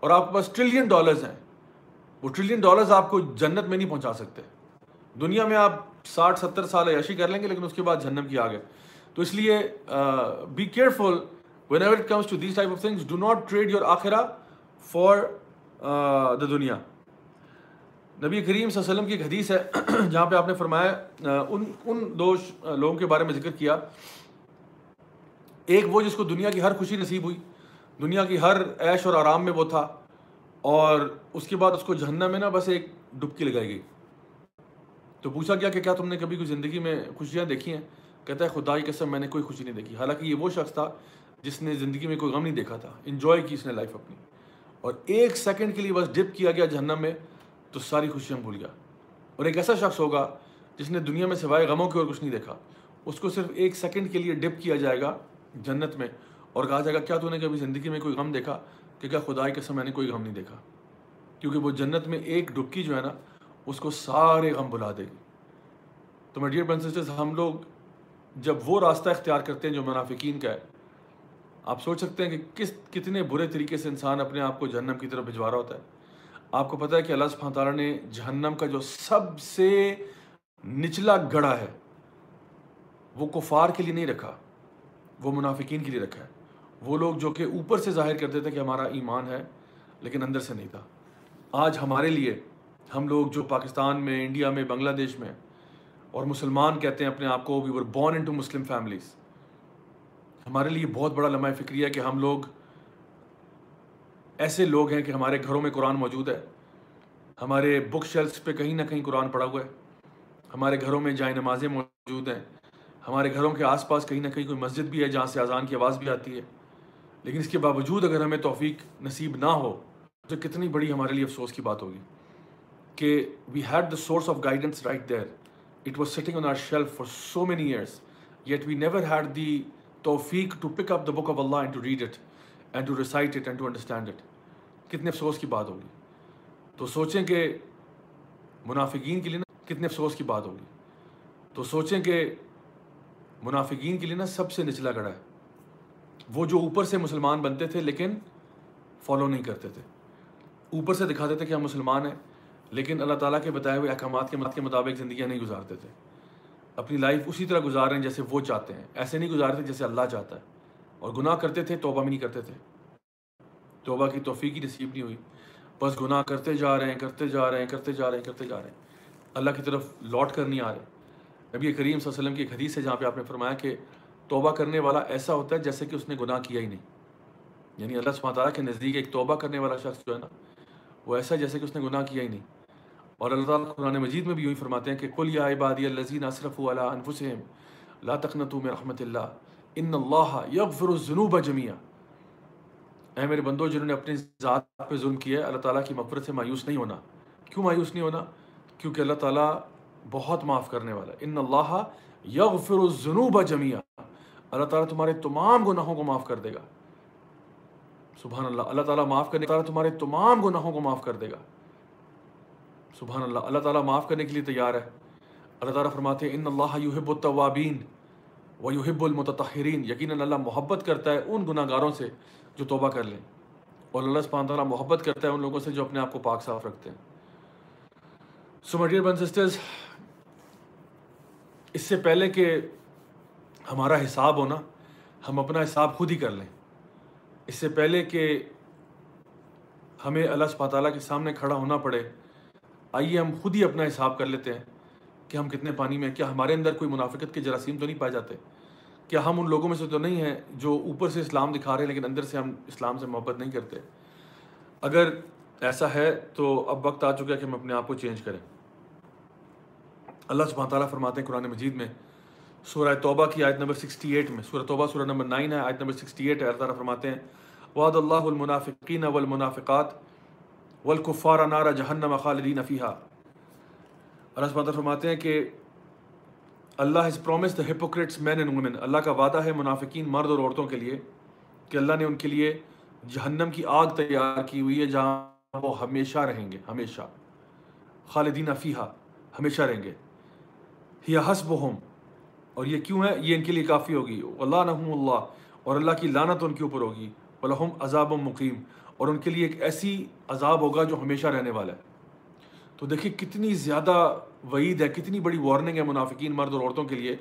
اور آپ کے پاس ٹریلین ڈالرز ہیں، وہ ٹریلین ڈالرز آپ کو جنت میں نہیں پہنچا سکتے۔ دنیا میں آپ ساٹھ، ستر سال عیاشی کر لیں گے، لیکن اس کے بعد جہنم کی آگے تو اس لیے be careful whenever it comes to this type of things do not trade your آخرا for the دنیا۔ نبی کریم صلی اللہ علیہ وسلم کی ایک حدیث ہے، جہاں پہ آپ نے فرمایا ان ان دو لوگوں کے بارے میں ذکر کیا۔ ایک وہ جس کو دنیا کی ہر خوشی نصیب ہوئی، دنیا کی ہر عیش اور آرام میں وہ تھا، اور اس کے بعد اس کو جہنم میں نا بس ایک ڈبکی لگائی گئی۔ تو پوچھا گیا کہ کیا تم نے کبھی کوئی زندگی میں خوشیاں دیکھی ہیں؟ کہتا ہے، خدا کی قسم، میں نے کوئی خوشی نہیں دیکھی۔ حالانکہ یہ وہ شخص تھا جس نے زندگی میں کوئی غم نہیں دیکھا تھا۔ انجوائے کی اس نے لائف اپنی۔ اور ایک سیکنڈ کے لیے بس ڈپ کیا گیا جہنم میں۔ تو ساری خوشیاں بھول گیا۔ اور ایک ایسا شخص ہوگا جس نے دنیا میں سوائے غموں کے اور کچھ نہیں دیکھا۔ اس کو صرف ایک سیکنڈ کے لیے ڈپ کیا جائے گا جنت میں اور کہا جائے گا، کیا تو نے کبھی زندگی میں کوئی غم دیکھا کہ کیا خدا کی قسم میں نے کوئی غم نہیں دیکھا؟ کیونکہ وہ جنت میں ایک ڈبکی جو ہے نا، اس کو سارے غم بلا دے گی۔ تو میں ڈیئر برن سسٹرز ہم لوگ جب وہ راستہ اختیار کرتے ہیں جو منافقین کا ہے، آپ سوچ سکتے ہیں کہ کس، کتنے برے طریقے سے انسان اپنے آپ کو جہنم کی طرف بھجوا رہا ہوتا ہے۔ آپ کو پتہ ہے کہ اللہ سبحانہ تعالیٰ نے جہنم کا جو سب سے نچلا گڑا ہے، وہ کفار کے لیے نہیں رکھا، وہ منافقین کے لیے رکھا ہے۔ وہ لوگ جو کہ اوپر سے ظاہر کرتے تھے کہ ہمارا ایمان ہے، لیکن اندر سے نہیں تھا۔ آج ہمارے لیے ہم لوگ جو پاکستان میں، انڈیا میں، بنگلہ دیش میں اور مسلمان کہتے ہیں اپنے آپ کو we were born into Muslim families ہمارے لیے بہت بڑا لمحہ فکری ہے کہ ہم لوگ ایسے لوگ ہیں کہ ہمارے گھروں میں قرآن موجود ہے، ہمارے بک شیلس پہ کہیں نہ کہیں قرآن پڑا ہوا ہے، ہمارے گھروں میں جائیں نمازیں موجود ہیں، ہمارے گھروں کے آس پاس کہیں نہ کہیں کوئی مسجد بھی ہے جہاں سے اذان کی آواز بھی آتی ہے۔ لیکن اس کے باوجود اگر ہمیں توفیق نصیب نہ ہو، تو کتنی بڑی ہمارے لیے افسوس کی بات ہوگی کہ we had the source of guidance right there it was sitting on our shelf for so many years yet we never had the توفیق to pick up the book of Allah and to read it and to recite it and to understand it کتنے افسوس کی بات ہوگی۔ تو سوچیں کہ منافقین کے لیے نا کتنے افسوس کی بات ہوگی۔ تو سوچیں کہ منافقین کے لیے نا سب سے نچلا گڑا ہے۔ وہ جو اوپر سے مسلمان بنتے تھے لیکن فالو نہیں کرتے تھے۔ اوپر سے دکھاتے تھے کہ ہم مسلمان ہیں، لیکن اللہ تعالیٰ کے بتائے ہوئے احکامات کے مت کے مطابق زندگیاں نہیں گزارتے تھے۔ اپنی لائف اسی طرح گزار رہے ہیں جیسے وہ چاہتے ہیں۔ ایسے نہیں گزارتے جیسے اللہ چاہتا ہے۔ اور گناہ کرتے تھے، توبہ بھی نہیں کرتے تھے۔ توبہ کی توفیق ہی نصیب نہیں ہوئی۔ بس گناہ کرتے جا رہے ہیں، کرتے جا رہے ہیں، کرتے جا رہے ہیں، کرتے جا رہے ہیں۔ اللہ کی طرف لوٹ کر نہیں آ رہے۔ نبی کریم صلی اللہ علیہ وسلم کی ایک حدیث ہے جہاں پہ آپ نے فرمایا کہ توبہ کرنے والا ایسا ہوتا ہے جیسے کہ اس نے گناہ کیا ہی نہیں۔ یعنی اللہ سبحانہ تعالیٰ کے نزدیک ایک توبہ کرنے والا شخص جو ہے نا، وہ ایسا جیسے کہ اس نے گناہ کیا ہی نہیں۔ اور اللہ تعالیٰ قرآن مجید میں بھی یوں ہی فرماتے ہیں کہ کل یا عبادی الزین اصرف علی انفسہم لا تقنطوا من رحمت اللہ، ان اللہ یغفر الذنوب جميعا اے میرے بندو، جنہوں نے اپنی ذات پہ ظلم کیا ہے، اللہ تعالیٰ کی مغفرت سے مایوس نہیں ہونا۔ کیوں مایوس نہیں ہونا؟ کیونکہ اللہ تعالیٰ بہت معاف کرنے والا ہے۔ ان اللہ یغفر الذنوب جميعا اللہ تعالیٰ تمہارے تمام گناہوں کو معاف کر دے گا۔ سبحان اللہ اللہ تعالیٰ معاف کرنے تعالیٰ تمہارے تمام گناہوں کو معاف کر دے گا۔ سبحان اللہ اللہ تعالیٰ معاف کرنے کے لیے تیار ہے۔ اللہ تعالیٰ فرماتے ہیں، ان اللہ یحب التوابین و یحب المتطہرین۔ یقیناً اللہ محبت کرتا ہے ان گناہ گاروں سے۔ جو توبہ کر لیں۔ اور اللہ سبحانہ تعالیٰ محبت کرتا ہے ان لوگوں سے جو اپنے آپ کو پاک صاف رکھتے ہیں۔ سو مٹیر بن سسٹرز اس سے پہلے کہ ہمارا حساب ہونا، ہم اپنا حساب خود ہی کر لیں۔ اس سے پہلے کہ ہمیں اللہ سبحانہ تعالیٰ کے سامنے کھڑا ہونا پڑے، آئیے ہم خود ہی اپنا حساب کر لیتے ہیں کہ ہم کتنے پانی میں کیا ہمارے اندر کوئی منافقت کے جراثیم تو نہیں پائے جاتے؟ کیا ہم ان لوگوں میں سے تو نہیں ہیں جو اوپر سے اسلام دکھا رہے ہیں، لیکن اندر سے ہم اسلام سے محبت نہیں کرتے۔ اگر ایسا ہے تو اب وقت آ چکا ہے کہ ہم اپنے آپ کو چینج کریں۔ اللہ سبحانہ تعالیٰ فرماتے ہیں قرآن مجید میں، سورہ توبہ کی آیت نمبر سکسٹی ایٹ میں، سورہ توبہ سورہ نمبر نائن ہے، آیت نمبر سکسٹی ایٹ ہے، اللہ تعالیٰ فرماتے ہیں، وعد اللہ المنافقین والمنافقات والکفار نار جہنم خالدین فیہا۔ اللہ سبحانہ تعالیٰ فرماتے ہیں کہ اللہ has promised the hypocrites men and women اللہ کا وعدہ ہے منافقین مرد اور عورتوں کے لیے کہ اللہ نے ان کے لیے جہنم کی آگ تیار کی ہوئی ہے جہاں وہ ہمیشہ رہیں گے، ہمیشہ۔ خالدین فیحہ ہمیشہ رہیں گے۔ ہی حسب اور یہ کیوں ہے؟ یہ ان کے لیے کافی ہوگی۔ اللہ نحم اللہ اور اللہ کی لانت ان کے اوپر ہوگی۔ الحم عذاب و مقیم۔ اور ان کے لیے ایک ایسی عذاب ہوگا جو ہمیشہ رہنے والا ہے۔ تو دیکھیے کتنی زیادہ وعید ہے، کتنی بڑی وارننگ ہے منافقین مرد اور عورتوں کے لیے۔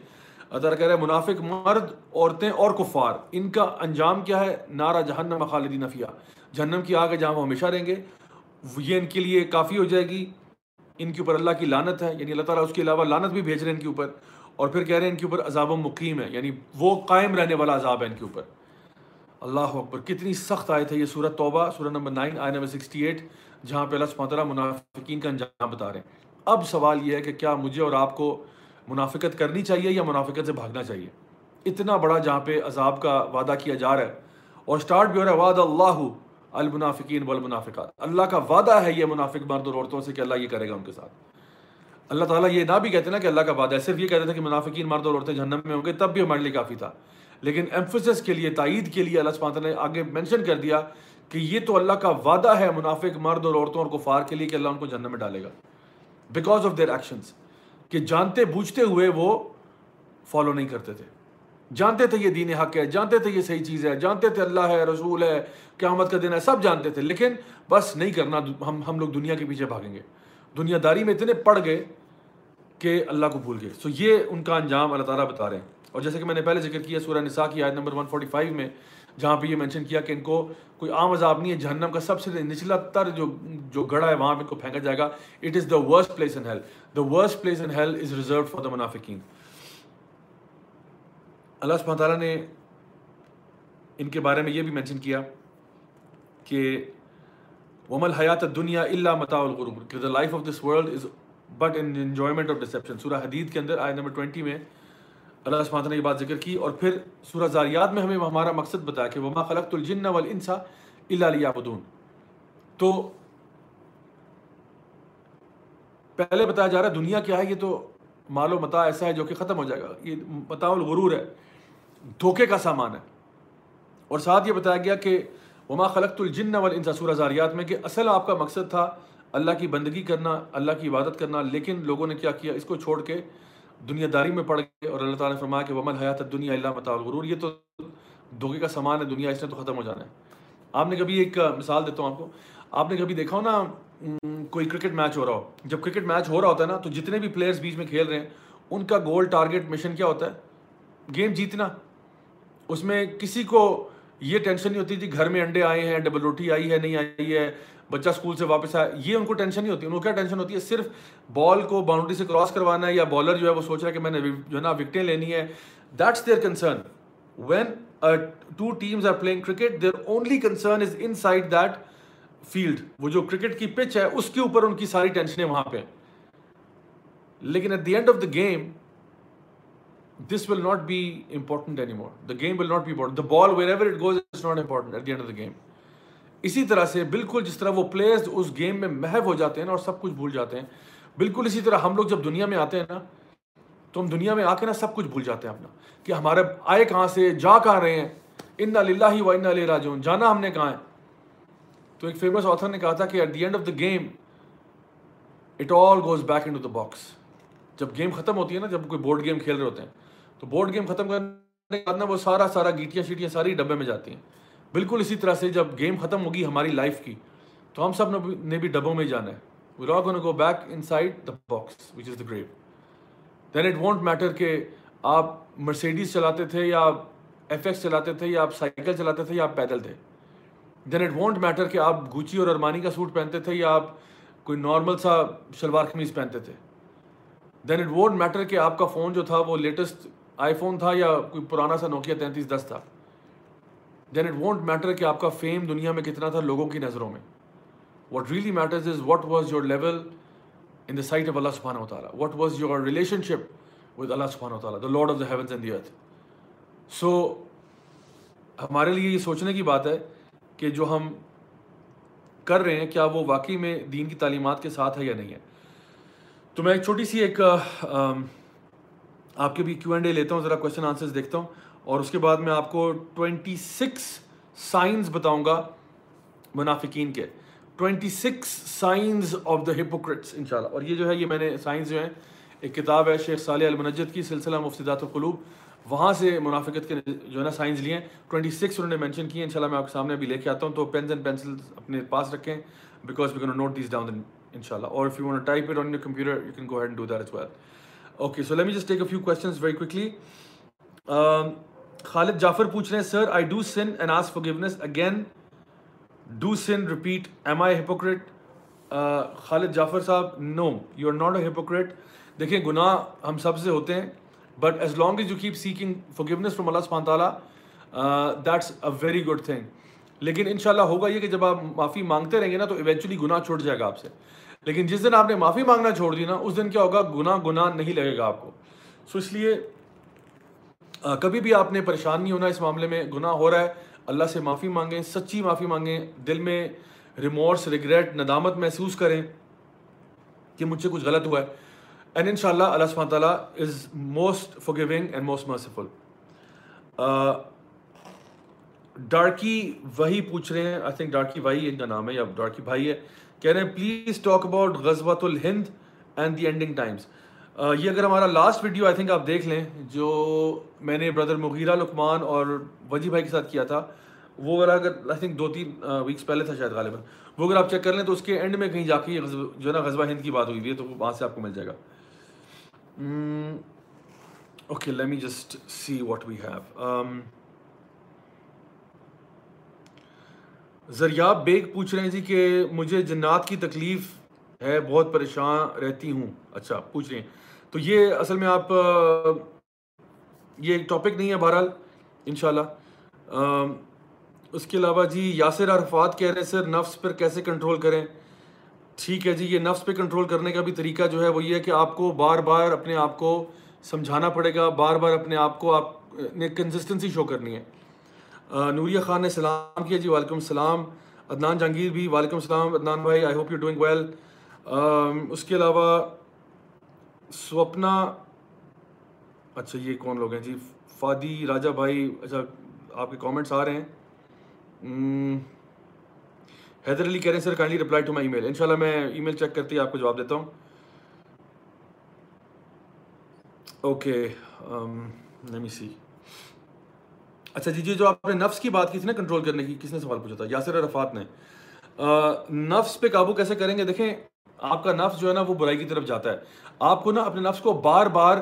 اللہ کہہ رہا ہے، منافق مرد، عورتیں اور کفار، ان کا انجام کیا ہے؟ نارا جہنم خالدی نفیہ جہنم کی آگ ہے جہاں وہ ہمیشہ رہیں گے۔ یہ ان کے لیے کافی ہو جائے گی۔ ان کے اوپر اللہ کی لانت ہے یعنی اللہ تعالیٰ اس کے علاوہ لانت بھی بھیج رہے ہیں ان کے اوپر۔ اور پھر کہہ رہے ہیں ان کے اوپر عذاب و مقیم ہے یعنی وہ قائم رہنے والا عذاب ہے ان کے اوپر۔ اللہ اکبر، کتنی سخت آئے تھے یہ سورت توبہ سورت نمبر نائن آئے نمبر سکسٹی ایٹ جہاں پہ اللہ سبحانہ منافقین کا انجام بتا رہے ہیں۔ اب سوال یہ ہے کہ کیا مجھے اور آپ کو منافقت کرنی چاہیے یا منافقت سے بھاگنا چاہیے؟ اتنا بڑا جہاں پہ عذاب کا وعدہ کیا جا رہا ہے اور سٹارٹ بھی ہو رہا ہے، وعد اللہ المنافقین والمنافقات۔ اللہ کا وعدہ ہے یہ منافق مرد اور عورتوں سے کہ اللہ یہ کرے گا ان کے ساتھ۔ اللہ تعالیٰ یہ نہ بھی کہتے نا کہ اللہ کا وعدہ ہے، صرف یہ کہتے تھے کہ منافقین مرد اور عورتیں جہنم میں ہوں گے، تب بھی ہمارے لیے کافی تھا۔ لیکن ایمفسس کے لیے، تائید کے لیے اللہ سبحانہ نے آگے مینشن کر دیا کہ یہ تو اللہ کا وعدہ ہے منافق مرد اور عورتوں اور کفار کے لیے کہ اللہ ان کو جہنم میں ڈالے گا۔ بیکاز آف دیئر ایکشنس کہ جانتے بوجھتے ہوئے وہ فالو نہیں کرتے تھے۔ جانتے تھے یہ دین حق ہے، جانتے تھے یہ صحیح چیز ہے، جانتے تھے اللہ ہے، رسول ہے، قیامت کا دن ہے، سب جانتے تھے۔ لیکن بس نہیں کرنا، ہم ہم لوگ دنیا کے پیچھے بھاگیں گے۔ دنیا داری میں اتنے پڑ گئے کہ اللہ کو بھول گئے۔ سو یہ ان کا انجام اللہ تعالیٰ بتا رہے ہیں۔ اور جیسے کہ میں نے پہلے ذکر کیا سورہ نساء کی آیت نمبر 145 میں جہاں پہ یہ مینشن کیا کہ ان کو کوئی عام عذاب نہیں ہے، جہنم کا سب سے نچلا تر جو جو گڑا ہے، وہاں پہ ان کو پھینکا جائے گا۔ It is the worst place in hell the worst place in hell is reserve for the منافقین اللہ سبحانہ تعالیٰ نے ان کے بارے میں یہ بھی مینشن کیا کہ ومل حیات دنیا اللہ متا الغرور۔ The life of this world is but an enjoyment of deception سورہ حدید کے اندر آئی نمبر ٹوینٹی میں اللہ سبحانہ نے یہ بات ذکر کی اور پھر سورہ زاریات میں ہمیں ہمارا مقصد بتایا کہ وما خلقت الجن والانسا الا لیعبدون تو پہلے بتایا جا رہا ہے دنیا کیا ہے؟ یہ تو مال و متا ایسا ہے جو کہ ختم ہو جائے گا۔ یہ متا الغرور ہے، دھوکے کا سامان ہے۔ اور ساتھ یہ بتایا گیا کہ وما خلقت الجن والانسا سورہ زاریات میں کہ اصل آپ کا مقصد تھا اللہ کی بندگی کرنا، اللہ کی عبادت کرنا، لیکن لوگوں نے کیا کیا؟ اس کو چھوڑ کے دنیا داری میں پڑ گئے اور اللہ تعالیٰ نے فرمایا کہ ومن حیات دنیا اللہ متا الغرور، یہ تو دھوکے کا سامان ہے، دنیا اس نے تو ختم ہو جانا ہے۔ آپ نے کبھی ایک مثال دیتا ہوں آپ کو۔ آپ نے کبھی دیکھا ہو نا کوئی کرکٹ میچ ہو رہا ہو۔ جب کرکٹ میچ ہو رہا ہوتا ہے نا، تو جتنے بھی پلیئرس بیچ میں کھیل رہے ہیں، ان کا گول ٹارگیٹ مشن کیا ہوتا ہے؟ گیم جیتنا۔ اس میں کسی کو یہ ٹینشن نہیں ہوتی تھی، گھر میں انڈے آئے ہیں ڈبل روٹی آئی ہے، نہیں آئی ہے بچہ اسکول سے واپس آیا، یہ ان کو ٹینشن نہیں ہوتی، ان کو کیا ٹینشن ہوتی ہے؟ صرف بال کو باؤنڈری سے کراس کروانا ہے یا بالر جو ہے وہ سوچ رہا ہے کہ میں نے جو ہے نا وکٹیں لینی ہے۔ That's their concern when two teams are playing cricket their only concern is inside that field وہ جو کرکٹ کی پچ ہے، اس کے اوپر ان کی ساری ٹینشنیں وہاں پہ۔ لیکن at the end of the game this will not be important anymore the game will not be important the ball wherever it goes is not important at the end of the game اسی طرح سے بالکل جس طرح وہ players اس game میں محو ہو جاتے ہیں نا اور سب کچھ بھول جاتے ہیں، بالکل اسی طرح ہم لوگ جب دنیا میں آتے ہیں نا، تو ہم دنیا میں آ کے نا سب کچھ بھول جاتے ہیں اپنا، کہ ہمارے آئے کہاں سے، جا کہاں رہے ہیں ان اللہ و ان علیہ راجون جانا ہم نے کہاں ہے؟ تو ایک فیمس آتھر نے کہا تھا کہ at the end of the game it all goes back into the box جب گیم ختم ہوتی ہے نا، جب کوئی بورڈ گیم کھیل رہے ہوتے ہیں، تو بورڈ گیم ختم کرنے کے بعد نا وہ سارا سارا گیٹیاں شیٹیاں ساری ڈبے میں جاتی ہیں۔ بالکل اسی طرح سے جب گیم ختم ہوگی ہماری لائف کی، تو ہم سب نے بھی ڈبوں میں جانا ہے۔ We all gonna go back inside the box which is the grave then it won't matter کہ آپ مرسیڈیز چلاتے تھے یا ایف ایکس چلاتے تھے یا آپ سائیکل چلاتے تھے یا آپ پیدل تھے۔ دین اٹ وانٹ میٹر کہ آپ گوچی اور ارمانی کا سوٹ پہنتے تھے یا آپ کوئی نارمل سا شلوار قمیض پہنتے تھے۔ دین اٹ وانٹ میٹر کہ آپ کا فون جو تھا وہ لیٹسٹ آئی فون تھا یا کوئی پرانا سا نوکیا تینتیس دس تھا۔ دین اٹ وانٹ میٹر کہ آپ کا فیم دنیا میں کتنا تھا لوگوں کی نظروں میں. What really matters is what was your level in the sight of اللہ سبحانہ و تعالیٰ what was your relationship with اللہ سبحانہ و تعالیٰ the Lord of the heavens and the earth so ہمارے لیے یہ سوچنے کی بات ہے کہ جو ہم کر رہے ہیں، کیا وہ واقعی میں دین کی تعلیمات کے ساتھ ہے یا نہیں ہے؟ تو میں ایک چھوٹی سی ایک آپ کے بھی کیو اینڈ اے لیتا ہوں، ذرا کوشچن آنسرز دیکھتا ہوں۔ اور اس کے بعد میں آپ کو ٹوینٹی سکس سائنس بتاؤں گا منافقین کے. Twenty six signs of the hypocrites ان شاء اللہ اور یہ جو ہے، یہ میں نے سائنس جو ہے ایک کتاب ہے شیخ صالح المنجد کی، سلسلہ مفصدات القلوب. وہاں سے منافقت کے جو ہے نا سائنس لیے. ہیں ٹوئنٹی سکس انہوں نے مینشن کیے ان شاء میں آپ کے سامنے ابھی لے کے آتا ہوں. تو پینس اینڈ پینسل اپنے پاس رکھیں because we can note these down ان شاء اللہ اور if you want type it on your computer you can go ahead do that as well okay so let me just take a few questions very quickly Khalid Jafar پوچھ رہے ہیں sir I do sin and ask forgiveness again do sin repeat am I hypocrite Khalid Jafar sahab no you are not a hypocrite دیکھیں، گناہ ہم سب سے ہوتے ہیں but as long as you keep seeking forgiveness from Allah سبحانہ تعالیٰ that's a very good thing لیکن ان شاء اللہ ہوگا یہ کہ جب آپ معافی مانگتے رہیں گے نا، تو ایونچولی گناہ چھوٹ جائے گا آپ سے. لیکن جس دن آپ نے معافی مانگنا چھوڑ دی نا، اس دن کیا ہوگا، گناہ گناہ نہیں لگے گا آپ کو. سو اس لیے کبھی بھی آپ نے پریشان نہیں ہونا، اس معاملے میں گناہ ہو رہا ہے۔ اللہ سے معافی مانگیں، سچی معافی مانگیں۔ دل میں ریمورس ریگریٹ ندامت محسوس کریں کہ مجھ سے کچھ غلط ہوا ہے۔ اینڈ ان شاء اللہ اللہ سبحانہ تعالیٰ is most forgiving and most merciful ڈارکی وہی پوچھ رہے ہیں۔ آئی تھنک ڈارکی بھائی ان کا نام ہے یا ڈارکی بھائی ہے۔ کہہ رہے ہیں please talk about غزوات Alhind and the ending Times یہ اگر ہمارا لاسٹ ویڈیو آئی تھنک آپ دیکھ لیں، جو میں نے بردر مغیرہ لکمان اور وجی بھائی کے ساتھ کیا تھا، وہ اگر اگر آئی تھنک دو تین ویکس پہلے تھا شاید غالباً۔ وہ اگر آپ چیک کر لیں تو اس کے اینڈ میں کہیں جا کے جو ہے نا غزوہ ہند کی بات ہوئی ہوئی ہے، تو وہاں سے آپ کو مل جائے گا۔ Okay let me just see what we have Zaryab Baig پوچھ رہے ہیں جی کہ مجھے جنات کی تکلیف ہے، بہت پریشان رہتی ہوں۔ اچھا پوچھ رہے ہیں۔ تو یہ اصل میں آپ یہ ایک ٹاپک نہیں ہے بہرحال ان شاء اللہ اس کے علاوہ جی یاسر عرفات کہہ رہے ہیں، سر، نفس پر کیسے کنٹرول کریں؟ ٹھیک ہے جی یہ نفس پہ کنٹرول کرنے کا بھی طریقہ جو ہے وہ یہ ہے کہ آپ کو بار بار اپنے آپ کو سمجھانا پڑے گا، بار بار اپنے آپ کو آپ، نے کنسسٹنسی شو کرنی ہے۔ نوریہ خان نے سلام کیا جی وعلیکم السلام۔ عدنان جہانگیر بھی، وعلیکم السلام۔ عدنان بھائی I hope you doing well اس کے علاوہ سوپنا اچھا یہ کون لوگ ہیں؟ جی فادی راجہ بھائی اچھا آپ کے کامنٹس آ رہے ہیں۔ حیدر علی کہہ رہے ہیں sir kindly reply to my email ان شاء اللہ میں ای میل چیک کرتی آپ کو جواب دیتا ہوں۔ اوکے نمی سی اچھا جی جی جو آپ نے نفس کی بات کی تھی نا کنٹرول کرنے کی، کس نے سوال پوچھا تھا؟ یاسر عرفات نے۔ نفس پہ قابو کیسے کریں گے؟ دیکھیں آپ کا نفس جو ہے نا وہ برائی کی طرف جاتا ہے۔ آپ کو نا اپنے نفس کو بار بار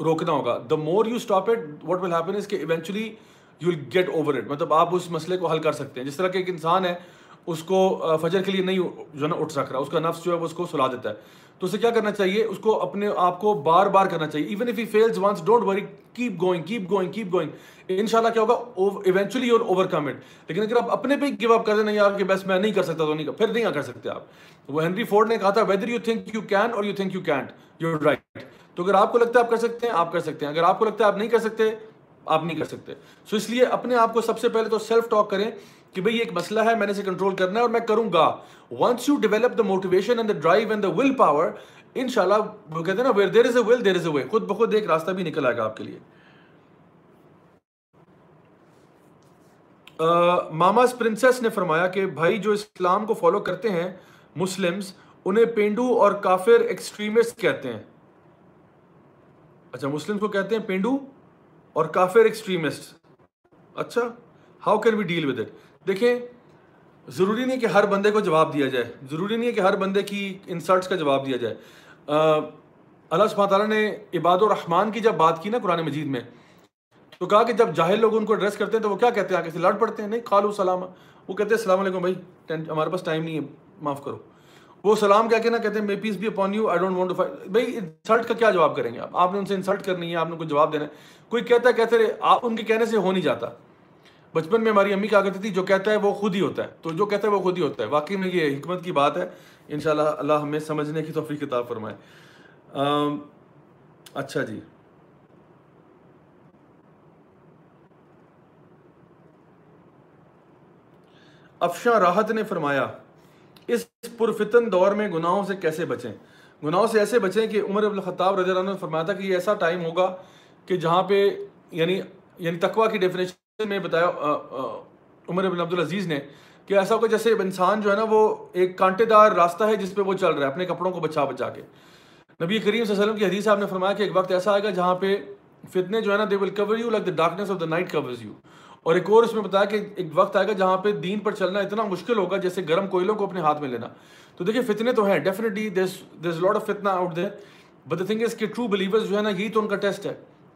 روکنا ہوگا۔ The more you stop it what will happen is کہ eventually you will get over it مطلب آپ اس مسئلے کو حل کر سکتے ہیں۔ جس طرح کہ ایک انسان ہے، اس کو فجر کے لیے نہیں، جو ہے نا، اٹھ سک رہا اس کا نفس جو ہے وہ اس کو سلا دیتا ہے۔ تو اسے کیا کرنا چاہیے؟ اس کو اپنے آپ کو بار بار کرنا چاہیے۔ Even if he fails once don't worry keep going keep going keep going ان شاء اللہ کیا ہوگا؟ Eventually you're overcome it لیکن اگر آپ اپنے پہ گیو اپ کر دیں یار، کہ بس میں نہیں کر سکتا تو نہیں پھر نہیں کر سکتے آپ۔ وہ ہینری فورڈ نے کہا تھا whether you think you can or you think you can't you right تو اگر آپ کو لگتا ہے آپ کر سکتے ہیں، آپ کر سکتے ہیں۔ اگر آپ کو لگتا ہے آپ نہیں کر سکتے، آپ نہیں کر سکتے۔ سو اس لیے اپنے آپ کو سب سے پہلے تو سیلف ٹاک کریں۔ کہ بھئی یہ ایک مسئلہ ہے، میں نے اسے کنٹرول کرنا ہے اور میں کروں گا۔ Once you develop the motivation and the drive and the willpower ان شاء اللہ وہ کہتے ہیں نا ویئر دیر از اے ول دیر از اے وے خود بخود ایک راستہ بھی نکل آئے گا آپ کے لیے۔ ماماز پرنسس نے فرمایا کہ بھائی جو اسلام کو فالو کرتے ہیں، مسلمز، انہیں پینڈو اور کافر ایکسٹریمسٹ کہتے ہیں۔ اچھا مسلم کو کہتے ہیں پینڈو اور کافر ایکسٹریمسٹ اچھا how can we deal with it دیکھیں، ضروری نہیں کہ ہر بندے کو جواب دیا جائے، ضروری نہیں ہے کہ ہر بندے کی انسلٹس کا جواب دیا جائے۔ اللہ سبحانہ تعالیٰ نے عباد الرحمان کی جب بات کی نا قرآن مجید میں، تو کہا کہ جب جاہل لوگ ان کو ایڈریس کرتے ہیں تو وہ کیا کہتے ہیں؟ آگے سے لڑ پڑتے ہیں، نہیں خالو سلام وہ کہتے ہیں، السلام علیکم بھائی ہمارے پاس ٹائم نہیں ہے، معاف کرو۔ وہ سلام کیا کہنا کہتے ہیں may peace be upon you I don't want to بھائی انسلٹ کا کیا جواب کریں گے آپ؟ آپ نے ان سے انسلٹ کرنی ہے، آپ نے کوئی جواب دینا ہے۔ کوئی کہتا ہے، کہتے رہے، آپ ان کے کہنے سے ہو نہیں جاتا۔ بچپن میں ہماری امی کہا کرتی تھی؟ جو کہتا ہے وہ خود ہی ہوتا ہے۔ تو جو کہتا ہے وہ خود ہی ہوتا ہے۔ واقعی میں یہ حکمت کی بات ہے۔ انشاءاللہ اللہ ہمیں سمجھنے کی توفیق کتاب فرمائے۔ اچھا جی۔ افشاں راحت نے فرمایا، اس پرفتن دور میں گناہوں سے کیسے بچیں؟ گناہوں سے ایسے بچیں کہ عمر ابن الخطاب رضی اللہ عنہ نے فرمایا تھا کہ یہ ایسا ٹائم ہوگا کہ جہاں پہ یعنی یعنی تقوی کی ڈیفینیشن میں بتایا عمر ابن عبدالعزیز نے کہ ایسا ہوگا جیسے انسان جو ہے نا، وہ ایک کانٹے دار راستہ ہے جس پہ وہ چل رہا ہے، اپنے کپڑوں کو بچا بچا کے۔ نبی کریم صلی اللہ علیہ وسلم کی حدیث صاحب نے فرمایا کہ ایک وقت ایسا آئے گا جہاں پہ فتنے جو ہے نا they will cover you like the darkness of the night covers you اور ایک اور اس میں بتایا کہ ایک وقت آئے گا جہاں پہ دین پر چلنا اتنا مشکل ہوگا جیسے گرم کوئلوں کو اپنے ہاتھ میں لینا۔ تو دیکھیں فتنے تو ہیں ڈیفینیٹلی دس لاٹ آف فتنا out there but the thing is کہ ٹرو بلیورز جو ہے نا، یہی تو ان کا ٹیسٹ ہے۔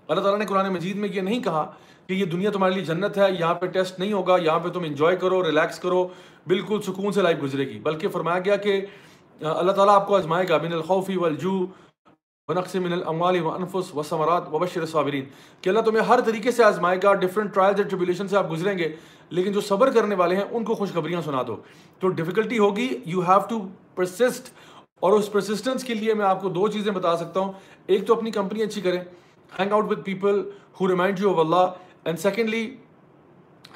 اللہ تعالیٰ نے قرآن مجید میں یہ نہیں کہا کہ یہ دنیا تمہارے لیے جنت ہے، یہاں پہ ٹیسٹ نہیں ہوگا، یہاں پہ تم انجوائے کرو، ریلیکس کرو، بالکل سکون سے لائف گزرے گی۔ بلکہ فرمایا گیا کہ اللہ تعالیٰ آپ کو آزمائے گا، من الخوفی والجو ونقص من الاموال وانفس وثمرات وبشر الصابرین۔ کہ اللہ تمہیں ہر طریقے سے آزمائے گا ڈفرنٹ ٹرائلز اینڈ ٹریبیولیشن سے آپ گزریں گے، لیکن جو صبر کرنے والے ہیں، ان کو خوشخبریاں سنا دو۔ تو ڈیفیکلٹی ہوگی یو ہیو ٹو پرسسٹ اور اس پرسسٹنس کے لیے میں آپ کو دو چیزیں بتا سکتا ہوں۔ ایک تو اپنی کمپنی اچھی کریں hang out with people who remind you of Allah and secondly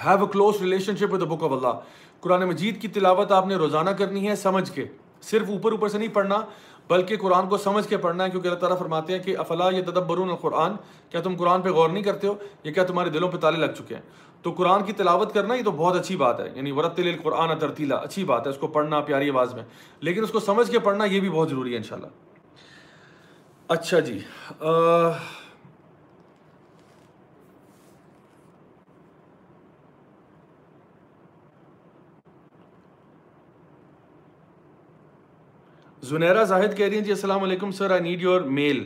have a close relationship with book of Allah قرآن مجید کی تلاوت آپ نے روزانہ کرنی ہے سمجھ کے. صرف اوپر اوپر سے نہیں پڑھنا، بلکہ قرآن کو سمجھ کے پڑھنا ہے، کیونکہ اللہ تعالیٰ فرماتے ہیں کہ افلا یہ تدبرون القرآن؟ کیا تم قرآن پہ غور نہیں کرتے ہو؟ یہ کیا تمہارے دلوں پہ تالے لگ چکے ہیں؟ تو قرآن کی تلاوت کرنا یہ تو بہت اچھی بات ہے یعنی ورت القرآن ترتیلا اچھی بات ہے، اس کو پڑھنا پیاری آواز میں. لیکن اس کو سمجھ کے پڑھنا یہ بھی بہت ضروری ہے انشاءاللہ. اچھا جی زنیرا زاہد کہہ رہی ہیں جی السلام علیکم sir I need your mail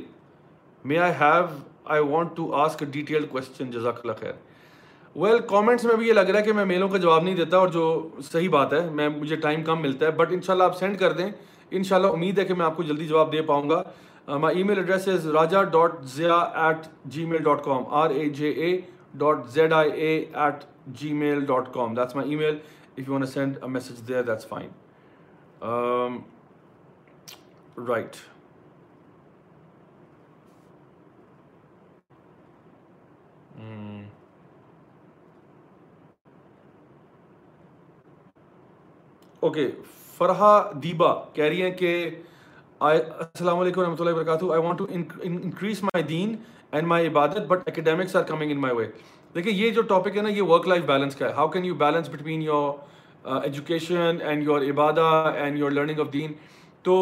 may I have I want to ask detail question جزاک اللہ خیر. ویل کامنٹس میں بھی یہ لگ رہا ہے کہ میں میلوں کا جواب نہیں دیتا اور جو صحیح بات ہے، میں، مجھے ٹائم کم ملتا ہے بٹ ان شاء اللہ آپ سینڈ کر دیں ان شاء اللہ امید ہے کہ میں آپ کو جلدی جواب دے پاؤں گا. My email address is Raja dot Zia at gmail dot com R A J A dot Z I A at gmail dot com that's my email if you want send a message there that's fine right okay Farha Diba کہہ رہی ہیں کہ السلام علیکم ورحمۃ اللہ وبرکاتہ I want to increase my then and my عبادت but academics are coming in my way دیکھیں یہ جو ٹاپک ہے نا یہ ورک لائف بیلنس کا ہے how can you balance between your education and your Ubadah and your learning of دین تو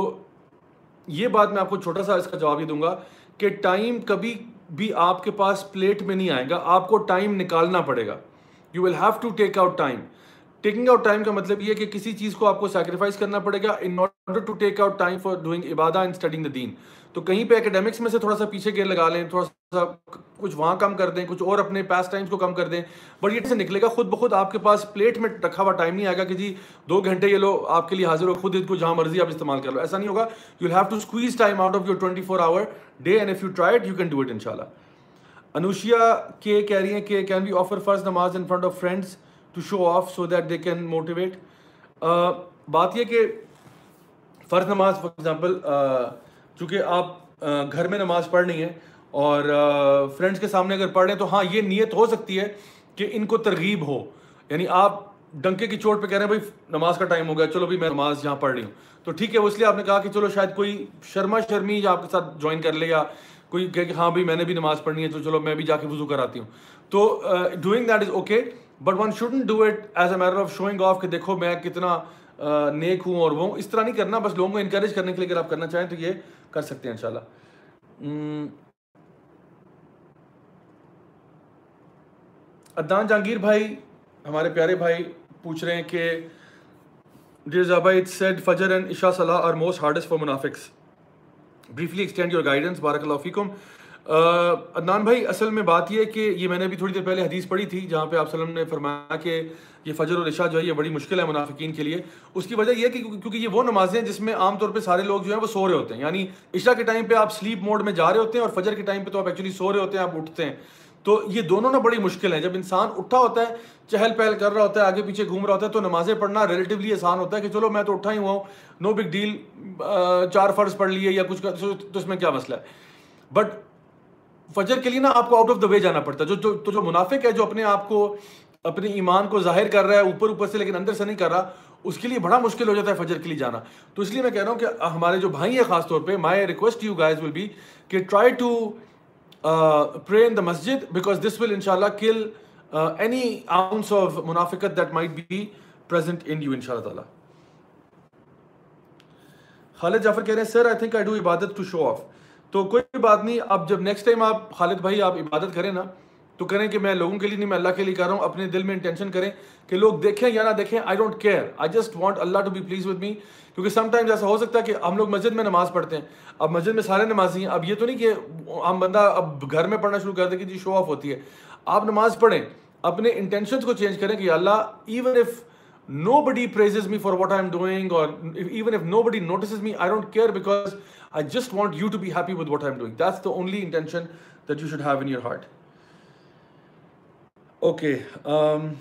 یہ بات میں آپ کو چھوٹا سا اس کا جواب یہ دوں گا کہ ٹائم کبھی بھی آپ کے پاس پلیٹ میں نہیں آئے گا، آپ کو ٹائم نکالنا پڑے گا۔ You will have to take out time taking out time کا مطلب یہ کہ کسی چیز کو آپ کو سیکریفائز کرنا پڑے گا in order to take out time for doing Ubadah and studying the دین تو کہیں پہ اکیڈیمکس میں سے تھوڑا سا پیچھے گیئر لگا لیں، تھوڑا سا کچھ وہاں کم کر دیں، کچھ اور اپنے پاس ٹائمس کو کم کر دیں۔ بٹ یہ سے نکلے گا، خود بخود آپ کے پاس پلیٹ میں رکھا ہوا ٹائم نہیں آئے گا کہ جی دو گھنٹے یہ لو، آپ کے لیے حاضر ہو، خود ان کو جہاں مرضی آپ استعمال کر لو۔ ایسا نہیں ہوگا you have to squeeze time out of your twenty four hour day and if you try it you can do it ان شاء اللہ انوشیا کے کہہ رہی ہیں کہ کین بی آفر فرسٹ نماز in front of friends to show off so that they can motivate بات یہ کہ فرض نماز فار ایگزامپل چونکہ آپ گھر میں نماز پڑھنی ہے اور فرینڈس کے سامنے اگر پڑھ رہے ہیں تو ہاں یہ نیت ہو سکتی ہے کہ ان کو ترغیب ہو۔ یعنی آپ ڈنکے کی چوٹ پہ کہہ رہے ہیں، بھائی، نماز کا ٹائم ہو گیا، چلو بھی میں نماز یہاں پڑھ رہی ہوں۔ تو ٹھیک ہے اس لیے آپ نے کہا کہ چلو شاید کوئی شرما شرمی یا آپ کے ساتھ جوائن کر لے یا کوئی کہ ہاں بھائی، میں نے بھی نماز پڑھنی ہے، تو چلو میں بھی جا کے وضو کراتی ہوں۔ تو doing that is okay but one shouldn't do it as a matter of showing off کہ دیکھو میں کتنا نیک ہوں اور وہ اس طرح نہیں کرنا، بس لوگوں کو انکریج کرنے کے لیے اگر آپ کرنا چاہیں تو یہ کر سکتے ہیں انشاءاللہ۔ ادان جہانگیر بھائی، ہمارے پیارے بھائی پوچھ رہے ہیں کہ ڈیئر زابا اٹ سیڈ فجر اینڈ عشا صلاح آر موسٹ ہارڈسٹ فار منافکس بریفلی ایکسٹینڈ یور گائیڈنس بارک اللہ فیکم۔ عدنان بھائی، اصل میں بات یہ ہے کہ یہ میں نے بھی تھوڑی دیر پہلے حدیث پڑھی تھی جہاں پہ آپ وسلم نے فرمایا کہ یہ فجر اور عشاء جو ہے، یہ بڑی مشکل ہے منافقین کے لیے۔ اس کی وجہ یہ ہے کہ کیونکہ یہ وہ نمازیں ہیں جس میں عام طور پہ سارے لوگ جو ہیں وہ سو رہے ہوتے ہیں۔ یعنی عشاء کے ٹائم پہ آپ سلیپ موڈ میں جا رہے ہوتے ہیں اور فجر کے ٹائم پہ تو آپ ایکچولی سو رہے ہوتے ہیں، آپ اٹھتے ہیں۔ تو یہ دونوں نا بڑی مشکل ہیں۔ جب انسان اٹھا ہوتا ہے، چہل پہل کر رہا ہوتا ہے، آگے پیچھے گھوم رہا ہوتا ہے، تو نمازیں پڑھنا ریلیٹیولی آسان ہوتا ہے کہ چلو میں تو اٹھا ہی ہوا ہوں نو بگ ڈیل چار فرض پڑھ لیے یا کچھ تو اس میں کیا مسئلہ ہے؟ بٹ فجر کے لیے نا آپ کو آؤٹ آف دا وے جانا پڑتا ہے۔ جو تو جو منافق ہے جو اپنے آپ کو اپنے ایمان کو ظاہر کر رہا ہے، اوپر اوپر سے لیکن اندر سے نہیں کر رہا، اس کے لیے بڑا مشکل ہو جاتا ہے فجر کے لیے جانا۔ تو اس لیے میں کہہ رہا ہوں کہ ہمارے جو بھائی ہیں خاص طور پہ my request you guys will be کہ try to pray in the Masjid because this ول ان شاء اللہ کل اینی آؤنس آف منافقت that might be present in you ان شاء اللہ تعالیٰ خالد جعفر کہہ رہے ہیں sir I think I do عبادت ٹو شو آف تو کوئی بات نہیں، اب جب نیکسٹ ٹائم آپ خالد بھائی آپ عبادت کریں نا، تو کریں کہ میں لوگوں کے لیے نہیں، میں اللہ کے لیے کر رہا ہوں، اپنے دل میں انٹینشن کریں کہ لوگ دیکھیں یا نہ دیکھیں I don't care I just want Allah to be pleased with me کیونکہ سم ٹائمز ایسا ہو سکتا ہے کہ ہم لوگ مسجد میں نماز پڑھتے ہیں، اب مسجد میں سارے نمازی ہیں، اب یہ تو نہیں کہ ہم بندہ اب گھر میں پڑھنا شروع کر دیں کہ جی شو آف ہوتی ہے۔ آپ نماز پڑھیں، اپنے انٹینشنس کو چینج کریں کہ Allah even if nobody praises me for what I am doing اور even if nobody notices me I don't care because I just want you to be happy with what I'm doing. That's the only intention that you should have in your heart. Okay. Um,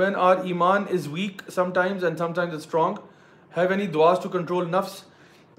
when our iman is weak sometimes and sometimes it's strong have any duas to control nafs?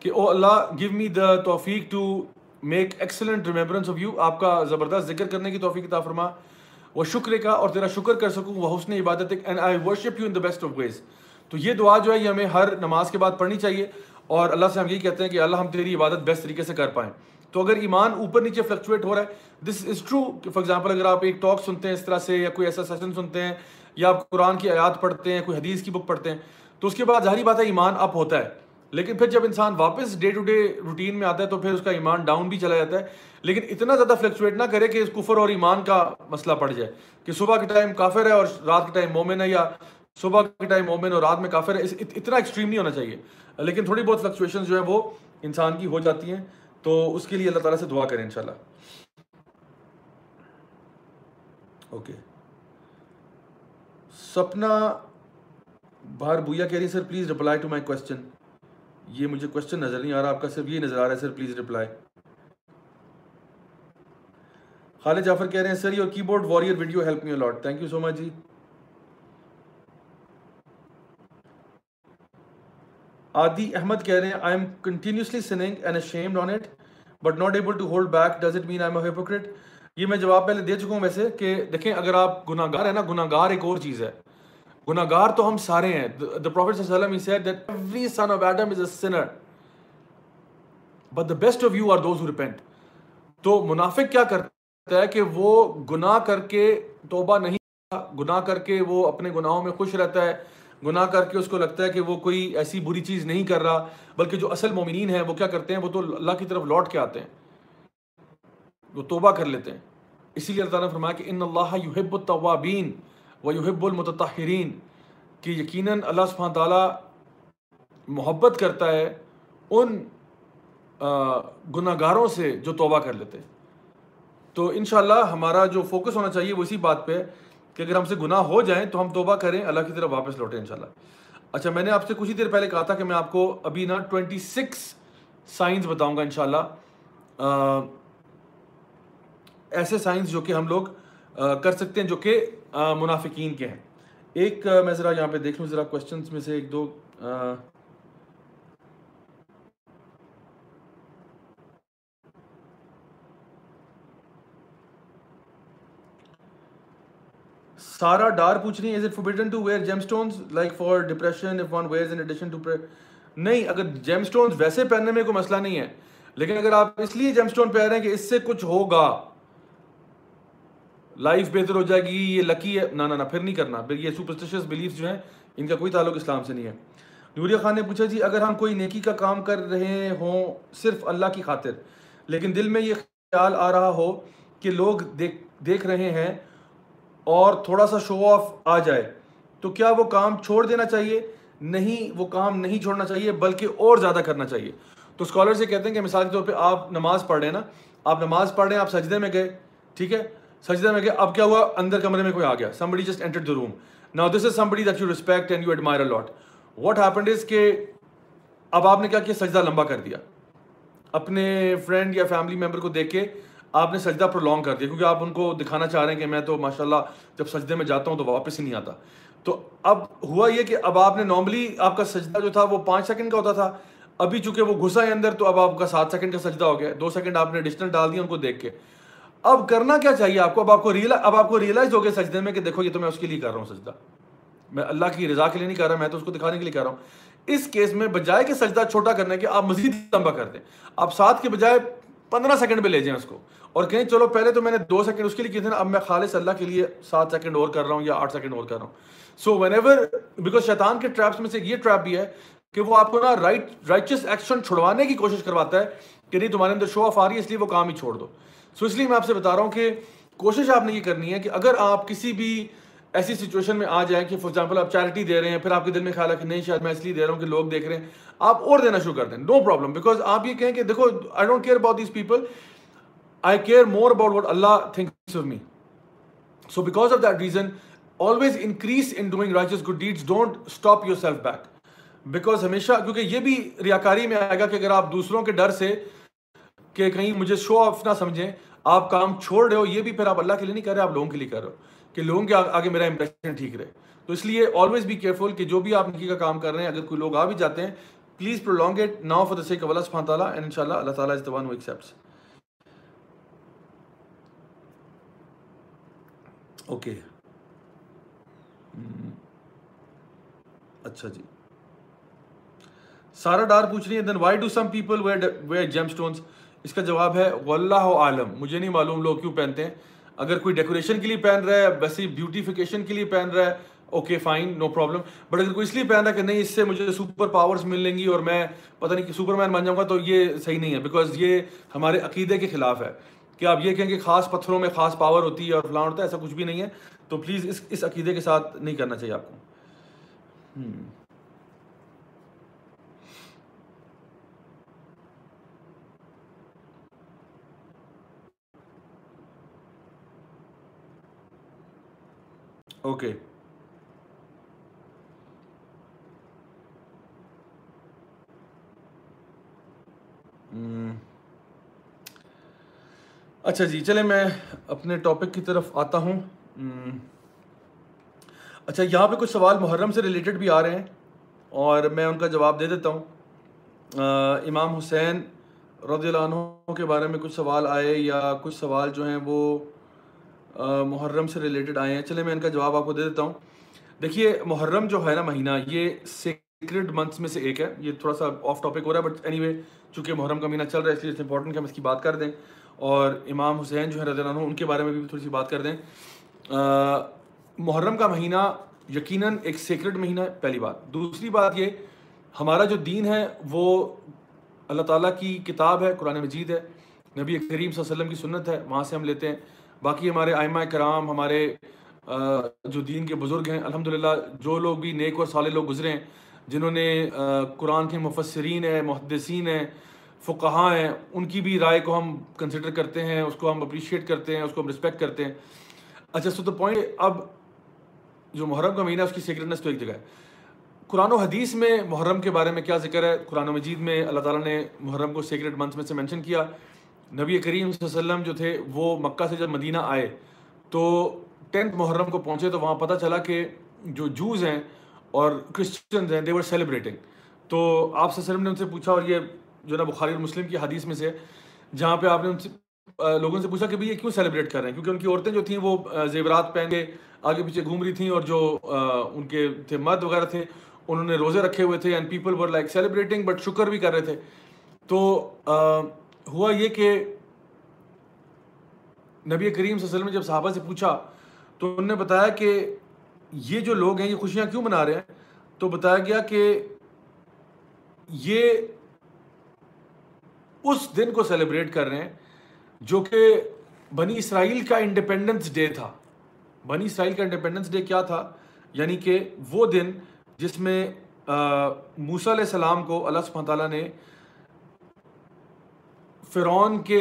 کہ او اللہ give me the توفیق to make excellent remembrance of you آپ کا زبردست ذکر کرنے کی توفیق عطا فرما. وہ شکر کا اور تیرا شکر کر سکوں، وہ حسن عبادت and I worship you in the best of ways تو یہ دعا جو ہے، یہ ہمیں ہر نماز کے بعد پڑھنی چاہیے اور اللہ سے ہم یہی کہتے ہیں کہ اللہ ہم تیری عبادت بیسٹ طریقے سے کر پائیں۔ تو اگر ایمان اوپر نیچے فلکچویٹ ہو رہا ہے دس از ٹرو کہ فار ایگزامپل اگر آپ ایک ٹاک سنتے ہیں اس طرح سے یا کوئی ایسا سیشن سنتے ہیں یا آپ قرآن کی آیات پڑھتے ہیں، کوئی حدیث کی بک پڑھتے ہیں، تو اس کے بعد ظاہری بات ہے ایمان اپ ہوتا ہے۔ لیکن پھر جب انسان واپس ڈے ٹو ڈے روٹین میں آتا ہے تو پھر اس کا ایمان ڈاؤن بھی چلا جاتا ہے۔ لیکن اتنا زیادہ فلیکچویٹ نہ کرے کہ اس کفر اور ایمان کا مسئلہ پڑ جائے۔ کہ صبح کے ٹائم کافر ہے اور رات کے ٹائم مومن ہے یا صبح کے ٹائم مومن اور رات میں کافر ہے اتنا ایکسٹریم نہیں ہونا چاہیے۔ لیکن تھوڑی بہت فلکچویشن جو ہے وہ انسان کی ہو جاتی ہیں۔ تو اس کے لیے اللہ تعالیٰ سے دعا کریں انشاءاللہ۔ اوکے سپنا باہر بویا کہہ رہی sir please reply to my question یہ مجھے کوشچن نظر نہیں آ رہا، آپ کا صرف یہ نظر آ رہا ہے سر پلیز رپلائی خالد جعفر کہہ رہے ہیں sir your keyboard warrior video help me a lot thank you so much جی آدی احمد کہہ رہے ہیں I am continuously sinning and ashamed on it but not able to hold back does it mean I am a hypocrite یہ میں جواب پہلے دے چکا ہوں ویسے کہ دیکھیں، اگر آپ گناہ گار ہیں نا گناہ گار ایک اور چیز ہے۔ گناہ گار تو ہم سارے ہیں۔ The prophet صلی اللہ علیہ وسلم، he said that every son of Adam is a sinner. But the best of you are those who repent. تو منافق کیا کرتا ہے کہ وہ گناہ کر کے توبہ نہیں گناہ کر کے وہ اپنے گناہوں میں خوش رہتا ہے، گناہ کر کے اس کو لگتا ہے کہ وہ کوئی ایسی بری چیز نہیں کر رہا۔ بلکہ جو اصل مومنین ہیں، وہ کیا کرتے ہیں؟ وہ تو اللہ کی طرف لوٹ کے آتے ہیں۔ وہ توبہ کر لیتے ہیں۔ اسی لیے اللہ تعالیٰ نے فرمایا کہ ان اللہ یحب التوابین و یحب المتطہرین کہ یقیناً اللہ سبحانہ تعالیٰ محبت کرتا ہے ان گناہ گاروں سے جو توبہ کر لیتے ہیں۔ تو انشاءاللہ ہمارا جو فوکس ہونا چاہیے وہ اسی بات پہ ہے کہ اگر ہم سے گناہ ہو جائیں تو ہم توبہ کریں، اللہ کی طرف واپس لوٹیں انشاءاللہ۔ اچھا میں نے آپ سے کچھ ہی دیر پہلے کہا تھا کہ میں آپ کو ابھی نا ٹوینٹی سکس سائنس بتاؤں گا انشاءاللہ۔ ایسے سائنس جو کہ ہم لوگ کر سکتے ہیں جو کہ منافقین کے ہیں۔ ایک میں ذرا یہاں پہ دیکھ لوں، ذرا کوشچنس میں سے ایک دو سارا ڈار پوچھ رہی ہے is it forbidden to wear gemstones like for depression if one wears in addition to نہیں، اگر جیم اسٹونز ویسے پہننے میں کوئی مسئلہ نہیں ہے، لیکن اگر آپ اس لیے جیم اسٹون پہن رہے ہیں کہ اس سے کچھ ہوگا۔ لائف بہتر ہو جائے گی، یہ لکی ہے۔ نہ نہ پھر نہیں کرنا۔ پھر یہ سپرسٹیشیس بلیفس جو ہیں، ان کا کوئی تعلق اسلام سے نہیں ہے۔ نوریہ خان نے پوچھا جی اگر ہم کوئی نیکی کا کام کر رہے ہوں صرف اللہ کی خاطر، لیکن دل میں یہ خیال آ رہا ہو کہ لوگ دیکھ دیکھ رہے ہیں اور تھوڑا سا شو آف آ جائے، تو کیا وہ کام چھوڑ دینا چاہیے؟ نہیں، وہ کام نہیں چھوڑنا چاہیے، بلکہ اور زیادہ کرنا چاہیے۔ تو اسکالر سے کہتے ہیں کہ مثال کے طور پہ آپ نماز پڑھ رہے ہیں نا، آپ نماز پڑھ رہے ہیں، آپ سجدے میں گئے، ٹھیک ہے؟ سجدے میں گئے اب کیا ہوا؟ اندر کمرے میں کوئی آ گیا. Somebody just enter the room نا this is somebody that you respect and you admire a lot what happened is کہ اب آپ نے کیا کیا؟ سجدہ لمبا کر دیا. اپنے فرینڈ یا فیملی ممبر کو دیکھ کے آپ نے سجدہ پرولونگ کر دیا. کیونکہ آپ ان کو دکھانا چاہ رہے ہیں کہ میں تو ماشاء اللہ جب سجدے میں جاتا ہوں تو واپس ہی نہیں آتا. تو اب ہوا یہ کہ اب آپ نے نارملی آپ کا سجدہ جو تھا وہ پانچ سیکنڈ کا ہوتا تھا. ابھی چونکہ وہ گھسا ہے اندر تو اب آپ کا سات سیکنڈ کا سجدہ ہو گیا. دو سیکنڈ آپ نے ایڈیشنل ڈال دیا ان کو دیکھ کے. اب کرنا کیا چاہیے آپ کو؟ اب آپ کو ریئل اب آپ کو ریئلائز ہو گیا سجدے میں کہ دیکھو یہ تو میں اس کے لیے کر رہا ہوں سجدہ۔ میں اللہ کی رضا کے لیے نہیں کر رہا، میں تو اس کو دکھانے کے لیے کر رہا ہوں۔ اس کیس میں بجائے کہ سجدہ چھوٹا کرنے کے آپ مزید لمبا کر دیں۔ آپ سات کے بجائے پندرہ سیکنڈ پہ لے جائیں اس کو۔ اور کہیں چلو پہلے تو میں نے دو سیکنڈ اس کے لیے کیے تھے نا، اب میں خالص اللہ کے لیے سات سیکنڈ اور کر رہا ہوں یا آٹھ سیکنڈ اور کر رہا ہوں۔ سو وین ایور بیکاز شیطان کے ٹریپس میں سے یہ ٹریپ بھی ہے کہ وہ آپ کو نا رائٹ رائچس ایکشن چھڑوانے کی کوشش کرواتا ہے کہ نہیں، تمہارے اندر شو آف آ رہی ہے، اس لیے وہ کام ہی چھوڑ دو۔ سو اس لیے میں آپ سے بتا رہا ہوں کہ کوشش آپ نے یہ کرنی ہے کہ اگر آپ کسی بھی ایسی سچویشن میں آ جائیں کہ فار ایگزامپل آپ چیریٹی دے رہے ہیں، پھر آپ کے دل میں خیال ہے کہ نہیں شاید میں اس لیے دے رہا ہوں کہ لوگ دیکھ رہے ہیں، آپ اور دینا شروع کر دیں۔ نو پرابلم بیکاز آپ یہ کہیں کہ دیکھو I don't care about these people I care more about what Allah thinks of me so because of that reason always increase in doing righteous good deeds don't stop yourself back because ہمیشہ، کیونکہ یہ بھی ریاکاری میں آئے گا کہ اگر آپ دوسروں کے ڈر سے کہ کہیں مجھے شو آف نہ سمجھیں، آپ کام چھوڑ رہے ہو، یہ بھی پھر آپ اللہ کے لیے نہیں کر رہے، آپ لوگوں کے لیے کر رہے ہو کہ لوگوں کے آگے میرا امپریشن ٹھیک رہے۔ تو اس لیے آلویز بی کیئرفل کہ جو بھی آپ نکی کا کام کر رہے ہیں، اگر کوئی لوگ آ بھی جاتے ہیں please prolong it now for the sake اللہ سبحانہ تعالیٰ اینڈ ان شاء اللہ اللہ تعالیٰ is the one who accepts okay اچھا جی۔ سارا ڈار پوچھ رہی ہے then why do some people wear gemstones اس کا جواب ہے، واللہ عالم۔ مجھے نہیں معلوم لوگ کیوں پہنتے ہیں۔ اگر کوئی ڈیکوریشن کے لیے پہن رہا ہے، ویسے بیوٹیفیکیشن کے لیے پہن رہا ہے okay fine no problem but اگر کوئی اس لیے پہن رہا ہے کہ نہیں، اس سے مجھے سپر پاورز ملیں گی اور میں پتہ نہیں کہ سپر مین بن جاؤں گا، تو یہ صحیح نہیں ہے۔ بیکاز یہ ہمارے عقیدے کے خلاف ہے۔ کہ آپ یہ کہیں کہ خاص پتھروں میں خاص پاور ہوتی ہے اور فلاں ہوتا ہے، ایسا کچھ بھی نہیں ہے۔ تو پلیز اس اس عقیدے کے ساتھ نہیں کرنا چاہیے آپ کو۔ Okay hmm. اچھا جی چلے میں اپنے ٹاپک کی طرف آتا ہوں. Hmm. اچھا یہاں پہ کچھ سوال محرم سے ریلیٹڈ بھی آ رہے ہیں اور میں ان کا جواب دے دیتا ہوں. امام حسین رضی اللہ عنہ کے بارے میں کچھ سوال آئے یا کچھ سوال جو ہیں وہ محرم سے ریلیٹڈ آئے ہیں۔ چلے میں ان کا جواب آپ کو دے دیتا ہوں۔ دیکھیے، محرم جو ہے نا مہینہ، یہ سیکرڈ منتھس میں سے ایک ہے۔ یہ تھوڑا سا آف ٹاپک ہو رہا ہے بٹ اینی وے چونکہ محرم کا مہینہ چل رہا ہے، اس لیے امپورٹنٹ کہ ہم اس کی بات کر دیں۔ اور امام حسین جو ہے رضی اللہ عنہ، ان کے بارے میں بھی تھوڑی سی بات کر دیں۔ محرم کا مہینہ یقیناً ایک سیکرڈ مہینہ ہے، پہلی بات۔ دوسری بات یہ، ہمارا جو دین ہے، وہ اللہ تعالیٰ کی کتاب ہے، قرآن مجید ہے۔ نبی کریم صلی اللہ علیہ وسلم کی سنت ہے، وہاں سے ہم لیتے ہیں۔ باقی ہمارے آئمہ کرام، ہمارے جو دین کے بزرگ ہیں الحمد للہ جو لوگ بھی نیک اور صالح لوگ گزرے ہیں، جنہوں نے قرآن کے مفسرین ہیں، محدثین ہیں فقہاں ہیں، ان کی بھی رائے کو ہم کنسیڈر کرتے ہیں، اس کو ہم اپریشیٹ کرتے ہیں، اس کو ہم رسپیکٹ کرتے ہیں۔ اچھا سو تو پوائنٹ اب جو محرم کا مہینہ ہے، اس کی سیکرٹنس تو ایک جگہ ہے۔ قرآن و حدیث میں محرم کے بارے میں کیا ذکر ہے؟ قرآن و مجید میں اللہ تعالیٰ نے محرم کو سیکرٹ منتھ میں سے مینشن کیا۔ نبی کریم صلی اللہ علیہ وسلم جو تھے، وہ مکہ سے جب مدینہ آئے، تو ٹینتھ محرم کو پہنچے تو وہاں پتہ چلا کہ جو جوز ہیں اور کرسچنز ہیں دے ور سیلیبریٹنگ تو آپ صلی اللہ علیہ وسلم نے ان سے پوچھا اور یہ جو نا بخاری اور مسلم کی حدیث میں سے، جہاں پہ آپ نے ان سے لوگوں سے پوچھا کہ بھائی یہ کیوں سیلیبریٹ کر رہے ہیں؟ کیونکہ ان کی عورتیں جو تھیں وہ زیورات پہن کے آگے پیچھے گھوم رہی تھیں اور جو ان کے تھے مرد وغیرہ تھے، انہوں نے روزے رکھے ہوئے تھے and people were like celebrating but شکر بھی کر رہے تھے۔ تو ہوا یہ کہ نبی کریم صلی اللہ علیہ وسلم نے جب صحابہ سے پوچھا تو انہوں نے بتایا کہ یہ جو لوگ ہیں یہ خوشیاں کیوں منا رہے ہیں؟ تو بتایا گیا کہ یہ اس دن کو سیلیبریٹ کر رہے ہیں جو کہ بنی اسرائیل کا انڈیپینڈنس ڈے تھا۔ بنی اسرائیل کا انڈیپینڈنس ڈے کیا تھا؟ یعنی کہ وہ دن جس میں موسیٰ علیہ السلام کو اللہ سبحانہ تعالیٰ نے فرعون کے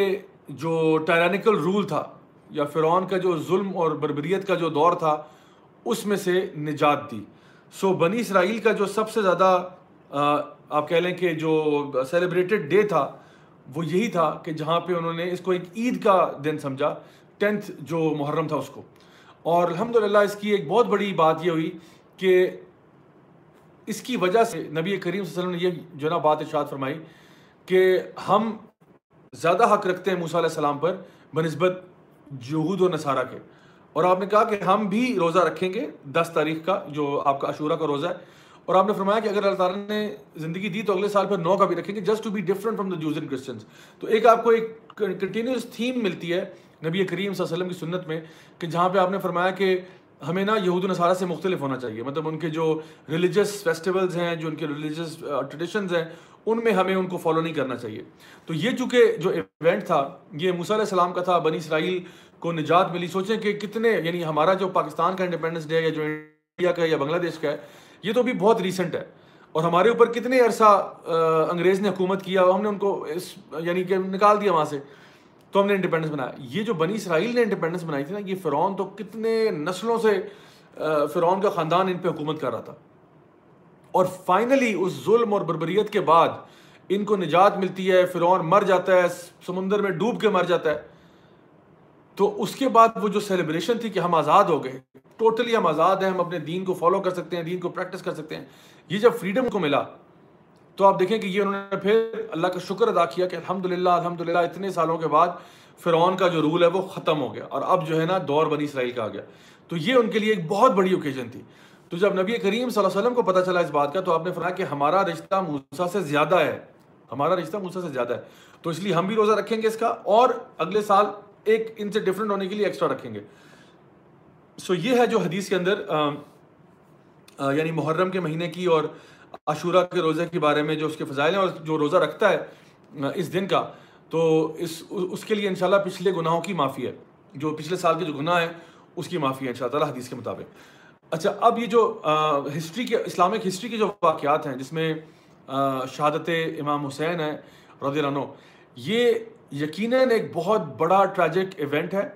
جو ٹائرانیکل رول تھا یا فرعون کا جو ظلم اور بربریت کا جو دور تھا، اس میں سے نجات دی۔ سو بنی اسرائیل کا جو سب سے زیادہ آپ کہہ لیں کہ جو سیلیبریٹڈ ڈے تھا، وہ یہی تھا کہ جہاں پہ انہوں نے اس کو ایک عید کا دن سمجھا، ٹینتھ جو محرم تھا اس کو۔ اور الحمد للہ اس کی ایک بہت بڑی بات یہ ہوئی کہ اس کی وجہ سے نبی کریم صلی اللہ علیہ وسلم نے یہ جو نا بات ارشاد فرمائی کہ ہم زیادہ حق رکھتے ہیں موسیٰ علیہ السلام پر بنسبت جہود و نصارہ کے۔ اور آپ نے کہا کہ ہم بھی روزہ رکھیں گے دس تاریخ کا، جو آپ کا عشورہ کا روزہ ہے۔ اور آپ نے فرمایا کہ اگر اللہ تعالیٰ نے زندگی دی تو اگلے سال پھر نو کا بھی رکھیں گے just to be different from the Jews and Christians تو ایک آپ کو ایک کنٹینیوس تھیم ملتی ہے نبی کریم صلی اللہ علیہ وسلم کی سنت میں، کہ جہاں پہ آپ نے فرمایا کہ ہمیں نا یہود و نصارہ سے مختلف ہونا چاہیے۔ مطلب ان کے جو ریلیجس فیسٹیولز ہیں، جو ان کے ریلیجس ٹریڈیشنز ہیں ان میں ہمیں ان کو فالو نہیں کرنا چاہیے۔ تو یہ چونکہ جو ایونٹ تھا، یہ موسیٰ علیہ السلام کا تھا، بنی اسرائیل کو نجات ملی۔ سوچیں کہ کتنے یعنی ہمارا جو پاکستان کا انڈیپینڈنس ڈے ہے یا جو انڈیا کا یا بنگلہ دیش کا ہے، یہ تو بھی بہت ریسنٹ ہے۔ اور ہمارے اوپر کتنے عرصہ انگریز نے حکومت کیا ہم نے ان کو اس یعنی کہ نکال دیا وہاں سے۔ تو ہم نے انڈیپینڈنس بنایا۔ یہ جو بنی اسرائیل نے انڈیپینڈنس بنائی تھی نا، یہ فرعون تو کتنے نسلوں سے فرعون کا خاندان ان پہ حکومت کر رہا تھا۔ اور فائنلی اس ظلم اور بربریت کے بعد ان کو نجات ملتی ہے، فرعون مر جاتا ہے، سمندر میں ڈوب کے مر جاتا ہے۔ تو اس کے بعد وہ جو سیلیبریشن تھی کہ ہم آزاد ہو گئے ٹوٹلی ہم آزاد ہیں، ہم اپنے دین کو فالو کر سکتے ہیں، دین کو پریکٹس کر سکتے ہیں۔ یہ جب فریڈم کو ملا، تو آپ دیکھیں کہ یہ انہوں نے پھر اللہ کا شکر ادا کیا کہ الحمد للہ الحمد للہ اتنے سالوں کے بعد فرعون کا جو رول ہے وہ ختم ہو گیا اور اب جو ہے نا دور بنی اسرائیل کا آ گیا۔ تو یہ ان کے لیے ایک بہت بڑی اوکیزن تھی۔ تو جب نبی کریم صلی اللہ علیہ وسلم کو پتہ چلا اس بات کا، تو آپ نے فرمایا کہ ہمارا رشتہ موسا سے زیادہ ہے۔ ہمارا رشتہ موسا سے زیادہ ہے۔ تو اس لیے ہم بھی روزہ رکھیں گے اس کا اور اگلے سال ایک ان سے ڈفرینٹ ہونے کے لیے ایکسٹرا رکھیں گے۔ سو یہ ہے جو حدیث کے اندر یعنی محرم کے مہینے کی اور عاشورہ کے روزے کے بارے میں جو اس کے فضائل ہیں اور جو روزہ رکھتا ہے اس دن کا۔ تو اس اس کے لیے انشاءاللہ پچھلے گناہوں کی معافی ہے۔ جو پچھلے سال کے جو گناہ ہیں، اس کی معافی ہے ان شاء اللہ حدیث کے مطابق۔ اچھا اب یہ جو ہسٹری کے، اسلامک ہسٹری کے جو واقعات ہیں، جس میں شہادت امام حسین ہے رضی اللہ عنہ، یہ یقیناً ایک بہت بڑا ٹریجک ایونٹ ہے،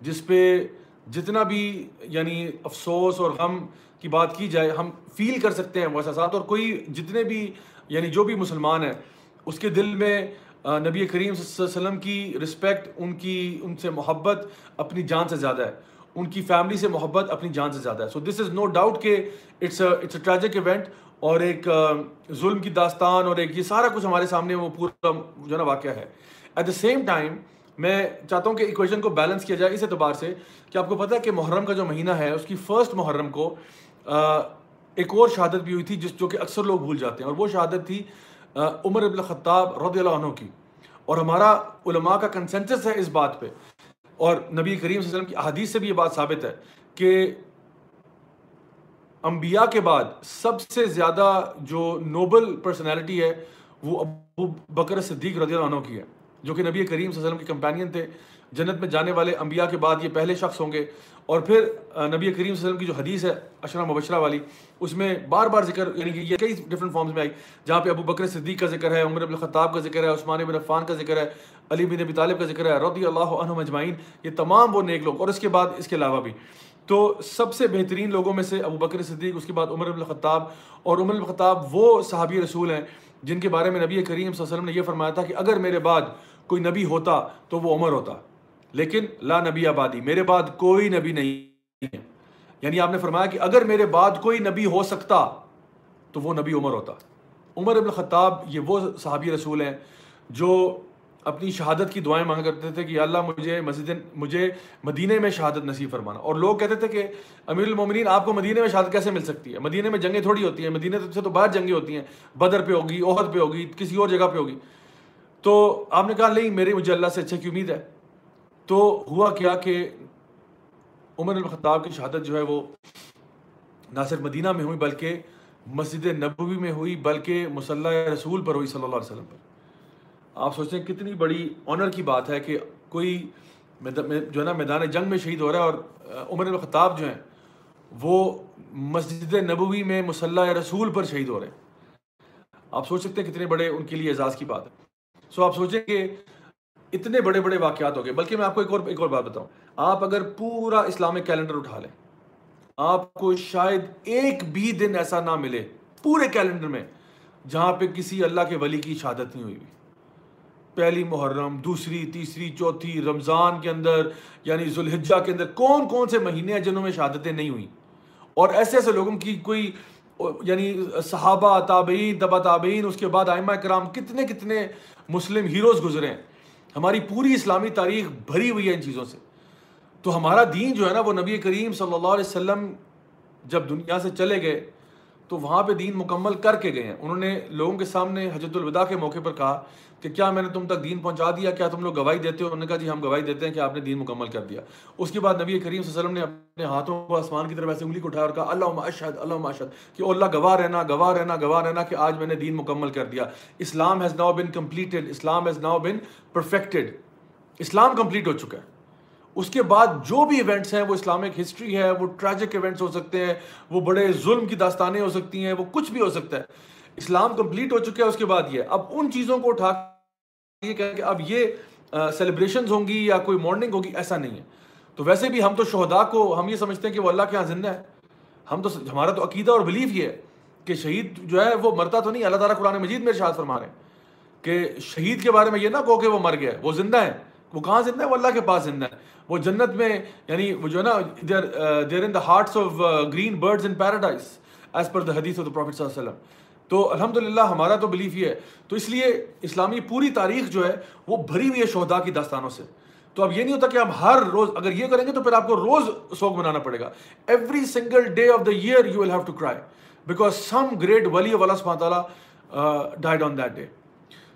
جس پہ جتنا بھی یعنی افسوس اور غم کی بات کی جائے، ہم فیل کر سکتے ہیں وہ احساسات، اور کوئی جتنے بھی یعنی جو بھی مسلمان ہیں، اس کے دل میں نبی کریم صلی اللہ علیہ وسلم کی رسپیکٹ ان کی، ان سے محبت اپنی جان سے زیادہ ہے۔ ان کی فیملی سے محبت اپنی جان سے زیادہ ہے. So this is no doubt کہ it's it's a tragic event اور ایک ظلم کی داستان اور ایک یہ سارا کچھ ہمارے سامنے وہ پورا جو ہے نا واقعہ ہے. ایٹ دا سیم ٹائم میں چاہتا ہوں کہ ایکویشن کو بیلنس کیا جائے اس اعتبار سے کہ آپ کو پتہ ہے کہ محرم کا جو مہینہ ہے، اس کی فرسٹ محرم کو ایک اور شہادت بھی ہوئی تھی جس جو کہ اکثر لوگ بھول جاتے ہیں اور وہ شہادت تھی عمر ابن خطاب رضی اللہ عنہ کی. اور ہمارا علماء کا کنسنسس ہے اس بات پہ اور نبی کریم صلی اللہ علیہ وسلم کی احادیث سے بھی یہ بات ثابت ہے کہ انبیاء کے بعد سب سے زیادہ جو نوبل پرسنالٹی ہے وہ ابو بکر صدیق رضی اللہ عنہ کی ہے، جو کہ نبی کریم صلی اللہ علیہ وسلم کے کمپینین تھے۔ جنت میں جانے والے انبیاء کے بعد یہ پہلے شخص ہوں گے۔ اور پھر نبی کریم صلی اللہ علیہ وسلم کی جو حدیث ہے، اشرا مبشرہ والی، اس میں بار بار ذکر یعنی کہ یہ کئی ڈفرنٹ فارمز میں آئی۔ جہاں پہ ابو بکر صدیق کا ذکر ہے، عمر بن خطاب کا ذکر ہے، عثمان بن عفان کا ذکر ہے، علی بن ابی طالب کا ذکر ہے، رضی اللہ عنہ مجمعین یہ تمام وہ نیک لوگ، اور اس کے بعد اس کے علاوہ بھی۔ تو سب سے بہترین لوگوں میں سے ابو بکر صدیق، اس کے بعد عمر بن خطاب، اور عمر بن خطاب وہ صحابی رسول ہیں جن کے بارے میں نبی کریم صلی اللہ علیہ وسلم نے یہ فرمایا تھا کہ اگر میرے بعد کوئی نبی ہوتا تو وہ عمر ہوتا۔ لیکن لا نبی آبادی، میرے بعد کوئی نبی نہیں ہے۔ یعنی آپ نے فرمایا کہ اگر میرے بعد کوئی نبی ہو سکتا تو وہ نبی عمر ہوتا۔ عمر ابن خطاب یہ وہ صحابی رسول ہیں جو اپنی شہادت کی دعائیں مانگا کرتے تھے کہ اللہ مجھے مسجد، مجھے مدینہ میں شہادت نصیب فرمانا۔ اور لوگ کہتے تھے کہ امیر المومنین، آپ کو مدینہ میں شہادت کیسے مل سکتی ہے؟ مدینہ میں جنگیں تھوڑی ہوتی ہیں، مدینہ سے تو باہر جنگیں ہوتی ہیں، بدر پہ ہوگی، عہد پہ ہوگی، کسی اور جگہ پہ ہوگی۔ تو آپ نے کہا، نہیں میری مجھے اللہ سے اچھے کی امید ہے۔ تو ہوا کیا کہ عمر الخطاب کی شہادت جو ہے وہ نہ صرف مدینہ میں ہوئی بلکہ مسجد نبوی میں ہوئی، بلکہ مسلح رسول پر ہوئی صلی اللہ علیہ وسلم پر۔ آپ سوچتے ہیں کتنی بڑی آنر کی بات ہے کہ کوئی جو ہے نا میدان جنگ میں شہید ہو رہا ہے اور عمر الخطاب جو ہیں وہ مسجد نبوی میں مسلح رسول پر شہید ہو رہے ہیں۔ آپ سوچ سکتے ہیں کتنے بڑے ان کے لیے اعزاز کی بات ہے۔ سو آپ سوچیں کہ اتنے بڑے بڑے واقعات ہو گئے۔ بلکہ میں آپ کو ایک اور ایک اور بات بتاؤں۔ آپ اگر پورا اسلامک کیلنڈر اٹھا لیں، آپ کو شاید ایک بھی دن ایسا نہ ملے پورے کیلنڈر میں جہاں پہ کسی اللہ کے ولی کی شہادت نہیں ہوئی پہلی محرم، دوسری، تیسری، چوتھی، رمضان کے اندر یعنی ذوالحجہ کے اندر کون کون سے مہینے ہیں جنہوں میں شہادتیں نہیں ہوئیں؟ اور ایسے ایسے لوگوں کی کوئی یعنی صحابہ، تابعین دبا تابعین، اس کے بعد آئمہ کرام کتنے کتنے مسلم ہیروز گزرے ہیں؟ ہماری پوری اسلامی تاریخ بھری ہوئی ہے ان چیزوں سے۔ تو ہمارا دین جو ہے نا، وہ نبی کریم صلی اللہ علیہ وسلم جب دنیا سے چلے گئے، تو وہاں پہ دین مکمل کر کے گئے ہیں۔ انہوں نے لوگوں کے سامنے حجت الوداع کے موقع پر کہا کہ کیا میں نے تم تک دین پہنچا دیا؟ کیا تم لوگ گواہی دیتے ہو؟ انہوں نے کہا جی ہم گواہی دیتے ہیں کہ آپ نے دین مکمل کر دیا۔ اس کے بعد نبی کریم صلی اللہ علیہ وسلم نے اپنے ہاتھوں کو آسمان کی طرف ایسے انگلی کو اٹھایا اور کہا اللہ اشد اللہ اشد کہ اللہ گواہ رہنا گواہ رہنا گواہ رہنا کہ آج میں نے دین مکمل کر دیا۔ Islam has now been completed Islam has now been perfected Islam complete ہو چکا ہے۔ اس کے بعد جو بھی ایونٹس ہیں، وہ اسلامک ہسٹری ہے، وہ ٹریجک ایونٹس ہو سکتے ہیں، وہ بڑے ظلم کی داستانیں ہو سکتی ہیں، وہ کچھ بھی ہو سکتا ہے۔ اسلام کمپلیٹ ہو چکا ہے، اس کے بعد یہ۔ اب ان چیزوں کو اٹھا یہ کہ اب یہ سیلیبریشنز ہوں گی یا کوئی مارننگ ہوگی، ایسا نہیں ہے۔ تو ویسے بھی ہم تو شہدا کو، ہم یہ سمجھتے ہیں کہ وہ اللہ کے یہاں زندہ ہے۔ ہم تو ہمارا تو عقیدہ اور بلیف یہ ہے کہ شہید جو ہے وہ مرتا تو نہیں، اللہ تعالیٰ قرآن مجید میں ارشاد فرما رہے ہیں کہ شہید کے بارے میں یہ نہ کہو کہ وہ مر گیا ہے، وہ زندہ ہے۔ وہ کہاں زندہ ہے؟ وہ اللہ کے پاس زندہ ہے۔ وہ جنت میں یعنی وہ جو ہے نا there in the hearts of green birds in paradise as per the حدیث آف دا پروفیٹ صلی اللہ علیہ وسلم۔ تو الحمد للہ ہمارا تو بلیف یہ ہے۔ تو اس لیے اسلامی پوری تاریخ جو ہے وہ بھری ہوئی ہے شہدا کی داستانوں سے۔ تو اب یہ نہیں ہوتا کہ ہم ہر روز اگر یہ کریں گے تو پھر آپ کو روز سوگ منانا پڑے گا۔ Every single day of the year you will have to cry because some great ولی آف اللہ سبحانہ تعالیٰ died on that day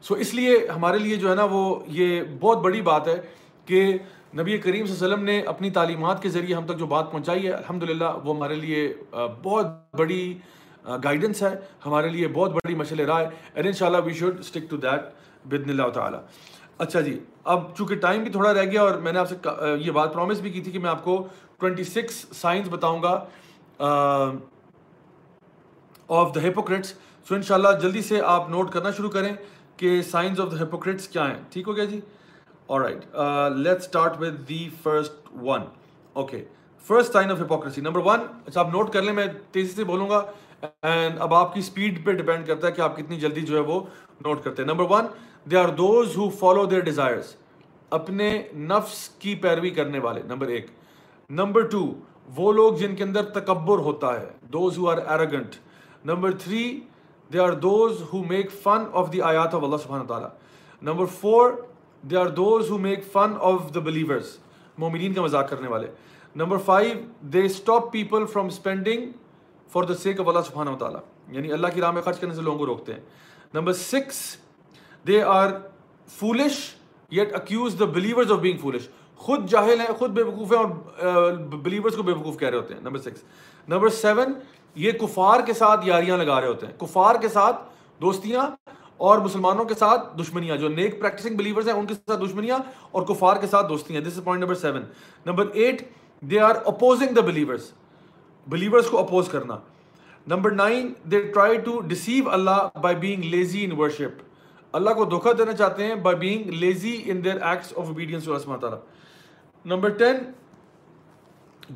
so اس لیے ہمارے لیے جو ہے نا وہ یہ بہت بڑی بات ہے کہ نبی کریم صلی اللہ علیہ وسلم نے اپنی تعلیمات کے ذریعے ہم تک جو بات پہنچائی ہے الحمد للہ وہ ہمارے لیے uh, بہت بڑی گائیڈنس ہے، ہمارے لیے بہت بڑی مشل رائے اینڈ ان شاء اللہ we should stick to that بدن اللہ تعالیٰ اچھا جی اب چونکہ ٹائم بھی تھوڑا رہ گیا اور میں نے آپ سے یہ بات پرومس بھی کی تھی کہ میں آپ کو ٹوینٹی سکس سائنس بتاؤں گا آف دا ہیپوکریٹس سو ان شاء اللہ جلدی سے آپ نوٹ کرنا شروع کریں کہ سائنس آف دا ہیپوکریٹس کیا ہیں۔ ٹھیک ہو گیا جی؟ اور right let start with the first one okay first sign of hypocrisy number one اچھا آپ نوٹ کر لیں، میں تیزی سے بولوں گا۔ اینڈ اب آپ کی اسپیڈ پہ ڈپینڈ کرتا ہے کہ آپ کتنی جلدی جو ہے وہ نوٹ کرتے ہیں. Number one they are those who follow their desires اپنے نفس کی پیروی کرنے والے. نمبر ایک. نمبر ٹو وہ لوگ جن کے اندر تکبر ہوتا ہے. Those who are arrogant number three they are those who make fun of the آیات آف اللہ سبحانہ تعالیٰ number four they are those who make fun of the believers مومنین کا مذاق کرنے والے. Number five they stop people from spending for the sake of Allah سبحانہ تعالیٰ یعنی اللہ کی راہ میں خرچ کرنے سے لوگوں کو روکتے ہیں. Number six they are foolish yet accuse the believers of being foolish خود جاہل ہیں، خود بے وقوف ہیں اور بلیورس کو بے وقوف کہہ رہے ہوتے ہیں. نمبر سکس نمبر سیون یہ کفار کے ساتھ یاریاں لگا رہے ہوتے ہیں. کفار کے ساتھ دوستیاں اور مسلمانوں کے ساتھ دشمنیاں. جو نیک پریکٹسنگ بلیورز ہیں، ان کے ساتھ دشمنیاں اور کفار کے ساتھ دوستیاں. This is point number seven number eight they are opposing the believers believers کو اپوز کرنا. Number nine they try to deceive Allah by being lazy in worship Allah کو دھوکہ دینا چاہتے ہیں by being lazy in their acts of obedience to Allah تعالیٰ number ten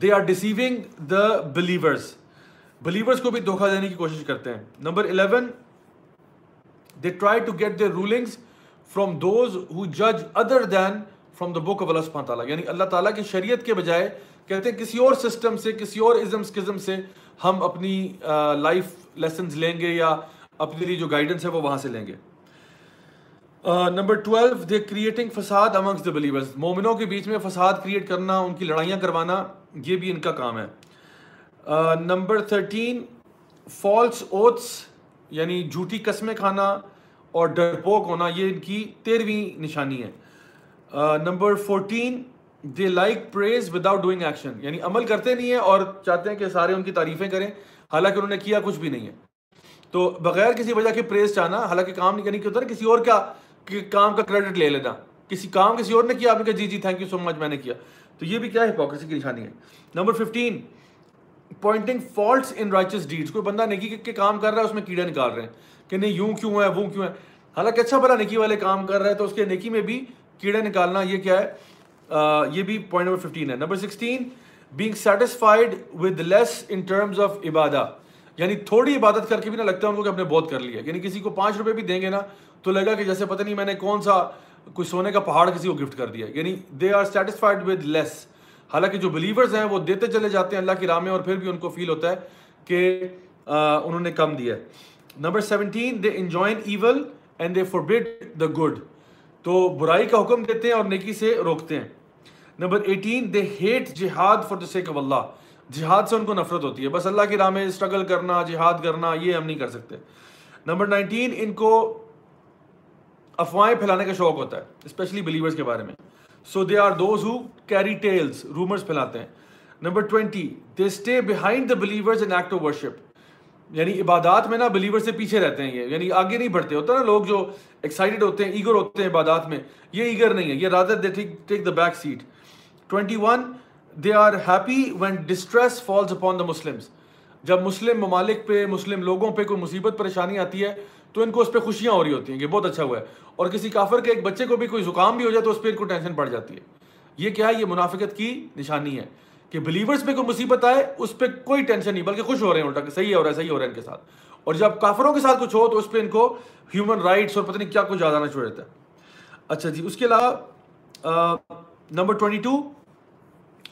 they are deceiving the believers believers کو بھی دھوکہ دینے کی کوشش کرتے ہیں. Number eleven they try to get the rulings from those who جج other than from the book of Allah سبحانہ تعالیٰ یعنی اللہ تعالیٰ کی شریعت کے بجائے کہتے ہیں کسی اور سسٹم سے، کسی اور ازم کزم سے ہم اپنی لائف لیسنز لیں گے یا اپنے لیے جو گائیڈنس ہے وہ وہاں سے لیں گے۔ نمبر ٹویلو دے کریٹنگ فساد امنگس دا بلیورز مومنوں کے بیچ میں فساد کریٹ کرنا، ان کی لڑائیاں کروانا، یہ بھی ان کا کام ہے۔ نمبر تھرٹین فالس اوتھس یعنی جھوٹی قسمیں کھانا اور ڈرپوک ہونا، یہ ان کی تیرہویں نشانی ہے number fourteen they like praise without doing action یعنی عمل کرتے نہیں ہیں اور چاہتے ہیں کہ سارے ان کی تعریفیں کریں، حالانکہ انہوں نے کیا کچھ بھی نہیں ہے۔ تو بغیر کسی وجہ کے پریز چاہنا، حالانکہ کام نہیں کرنے کی ہوتا نا، کسی اور کا کام کا کریڈٹ لے لینا۔ کسی کام، کسی اور نے کیا، آپ نے کہا جی جی تھینک یو سو مچ میں نے کیا۔ تو یہ بھی کیا ہپوکریسی کی نشانی ہے۔ Number fifteen pointing faults in righteous deeds کوئی بندہ نیکی کے کام کر رہا ہے، اس میں کیڑے نکال رہے ہیں کہ نہیں، یوں کیوں ہے، وہ کیوں ہے۔ حالانکہ اچھا بھلا نیکی والے کام کر رہا ہے تو اس کے نیکی میں بھی کیڑے نکالنا، یہ کیا ہے؟ یہ بھی پوائنٹ نمبر ففٹین ہے. Number sixteen being satisfied with less in terms of Ubadah یعنی تھوڑی عبادت کر کے بھی نہ لگتا ہے ان کو کہ اپنے بہت کر لیا یعنی کسی کو پانچ روپے بھی دیں گے نا، تو لگا کہ جیسے پتہ نہیں میں نے کون سا کوئی سونے کا پہاڑ کسی کو گفٹ کر دیا یعنی they are satisfied with less حالانکہ جو بلیورز ہیں وہ دیتے چلے جاتے ہیں اللہ کی راہ میں اور پھر بھی ان کو فیل ہوتا ہے کہ انہوں نے کم دیا ہے. Number seventeen they enjoin evil and they forbid the good تو برائی کا حکم دیتے ہیں اور نیکی سے روکتے ہیں. Number eighteen they hate jihad for the sake of Allah جہاد سے ان کو نفرت ہوتی ہے۔ بس اللہ کی راہ میں اسٹرگل کرنا جہاد کرنا، یہ ہم نہیں کر سکتے۔ نمبر نائنٹین، ان کو افواہیں پھیلانے کا شوق ہوتا ہے اسپیشلی بلیورس کے بارے میں۔ So they are those who carry tells rumours پھیلاتے ہیں۔ Number twenty they stay behind the believers in act of worship یعنی عبادات میں نا بلیور سے پیچھے رہتے ہیں یہ۔ یعنی آگے نہیں بڑھتے، ہوتا نا لوگ جو ایکسائٹیڈ ہوتے ہیں ایگر ہوتے ہیں عبادات میں، یہ ایگر نہیں ہے، یہ rather they take the back seat twenty one they are happy when distress falls upon the Muslims جب مسلم ممالک پہ، مسلم لوگوں پہ کوئی مصیبت، پریشانی آتی ہے، تو ان کو اس پہ خوشیاں ہو رہی ہوتی ہیں کہ بہت اچھا ہوا ہے۔ اور کسی کافر کے ایک بچے کو بھی کوئی زکام بھی ہو جائے تو اس پہ ان کو ٹینشن پڑ جاتی ہے۔ یہ کیا ہے؟ یہ منافقت کی نشانی ہے کہ بلیورس پہ کوئی مصیبت آئے، اس پہ کوئی ٹینشن نہیں، بلکہ خوش ہو رہے ہیں، الٹا کہ صحیح ہو رہا ہے صحیح ہو رہا ہے ان کے ساتھ۔ اور جب کافروں کے ساتھ کچھ ہو، تو اس پہ ان کو ہیومن رائٹس اور پتہ نہیں کیا کچھ یاد آنا چھوڑ دیتا ہے۔ اچھا جی اس کے علاوہ number twenty two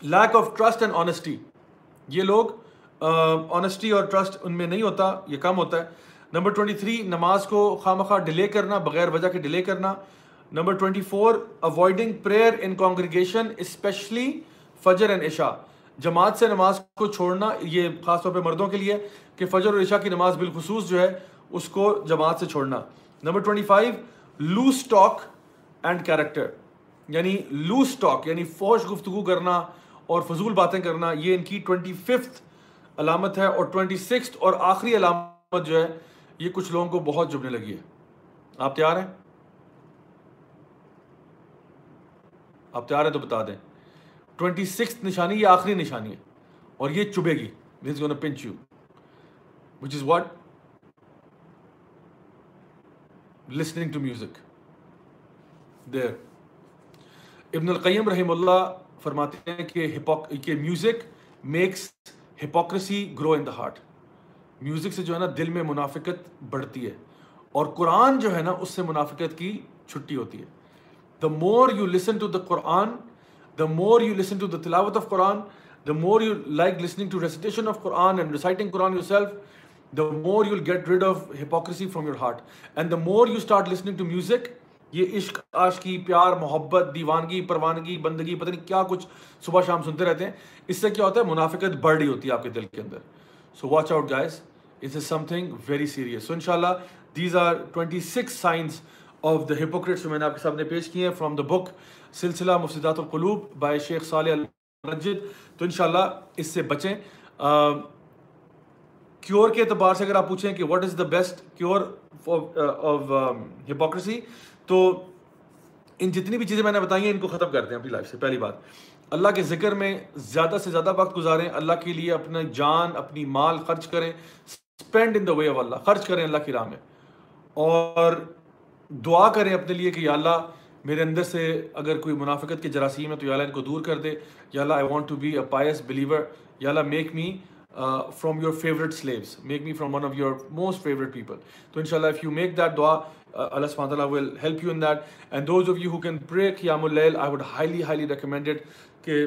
lack of trust and honesty یہ لوگ آنیسٹی اور ٹرسٹ ان میں نہیں ہوتا، یہ کم ہوتا ہے۔ نمبر ٹوئنٹی تھری نماز کو خواہ مخواہ ڈیلے کرنا، بغیر وجہ کے ڈیلے کرنا۔ Number twenty four avoiding prayer in congregation especially فجر اینڈ عشاء۔ جماعت سے نماز کو چھوڑنا یہ خاص طور پہ مردوں کے لیے کہ فجر اور عشاء کی نماز بالخصوص جو ہے، اس کو جماعت سے چھوڑنا۔ Number twenty five loose talk and character یعنی لوز ٹاک یعنی فوش گفتگو کرنا۔ اور فضول باتیں کرنا، یہ ان کی ٹوئنٹی ففتھ علامت ہے اور ٹوئنٹی سکس اور آخری علامت جو ہے، یہ کچھ لوگوں کو بہت جبنے لگی ہے۔ آپ تیار ہیں؟ آپ تیار ہیں تو بتا دیں۔ ٹوینٹی سکس نشانی یہ آخری نشانی ہے؟ اور یہ چبے گی this gonna punch you which is what listening to music there ابن القیم رحم اللہ فرماتے ہیں کہ music makes hypocrisy grow in the heart music سے جو ہے نا دل میں منافقت بڑھتی ہے اور قرآن جو ہے نا اس سے منافقت کی چھٹی ہوتی ہے. The more you listen to the Quran the more you listen to the تلاوت of Quran the more you like listening to recitation of Quran and reciting Quran yourself the more you get rid of hypocrisy from your heart and the more you start listening to music یہ عشق، عاشقی، پیار، محبت، دیوانگی، پروانگی، بندگی، پتہ نہیں کیا کچھ صبح شام سنتے رہتے ہیں۔ اس سے کیا ہوتا ہے؟ منافقت بڑھ رہی ہوتی ہے آپ کے دل کے اندر۔ So watch out guys it's is something very serious so ان شاء اللہ these are twenty six signs of the hypocrites جو میں نے آپ کے سامنے پیش کیے ہیں فرام دا بک سلسلہ مفسدات القلوب بائی شیخ صالح المسجد تو ان شاء اللہ اس سے بچیں۔ کیور کے اعتبار سے اگر آپ پوچھیں کہ what is the best cure of hypocrisy تو ان جتنی بھی چیزیں میں نے بتائی ہیں، ان کو ختم کرتے ہیں اپنی لائف سے، پہلی بات۔ اللہ کے ذکر میں زیادہ سے زیادہ وقت گزاریں، اللہ کے لیے اپنا جان، اپنی مال خرچ کریں۔ Spend in the way of اللہ خرچ کریں اللہ کی راہ میں۔ اور دعا کریں اپنے لیے کہ یا اللہ، میرے اندر سے اگر کوئی منافقت کے جراثیم ہے تو یا اللہ ان کو دور کر دے۔ یا Allah I want to be a pious believer یا Allah make me from your favourite slaves make me from one of your most favourite people تو ان شاء اللہ اف یو میک دیٹ دعا اللہ سبحانہ تعالیٰ will help you in that and those of you who can pray قیام اللیل I would highly highly recommended کہ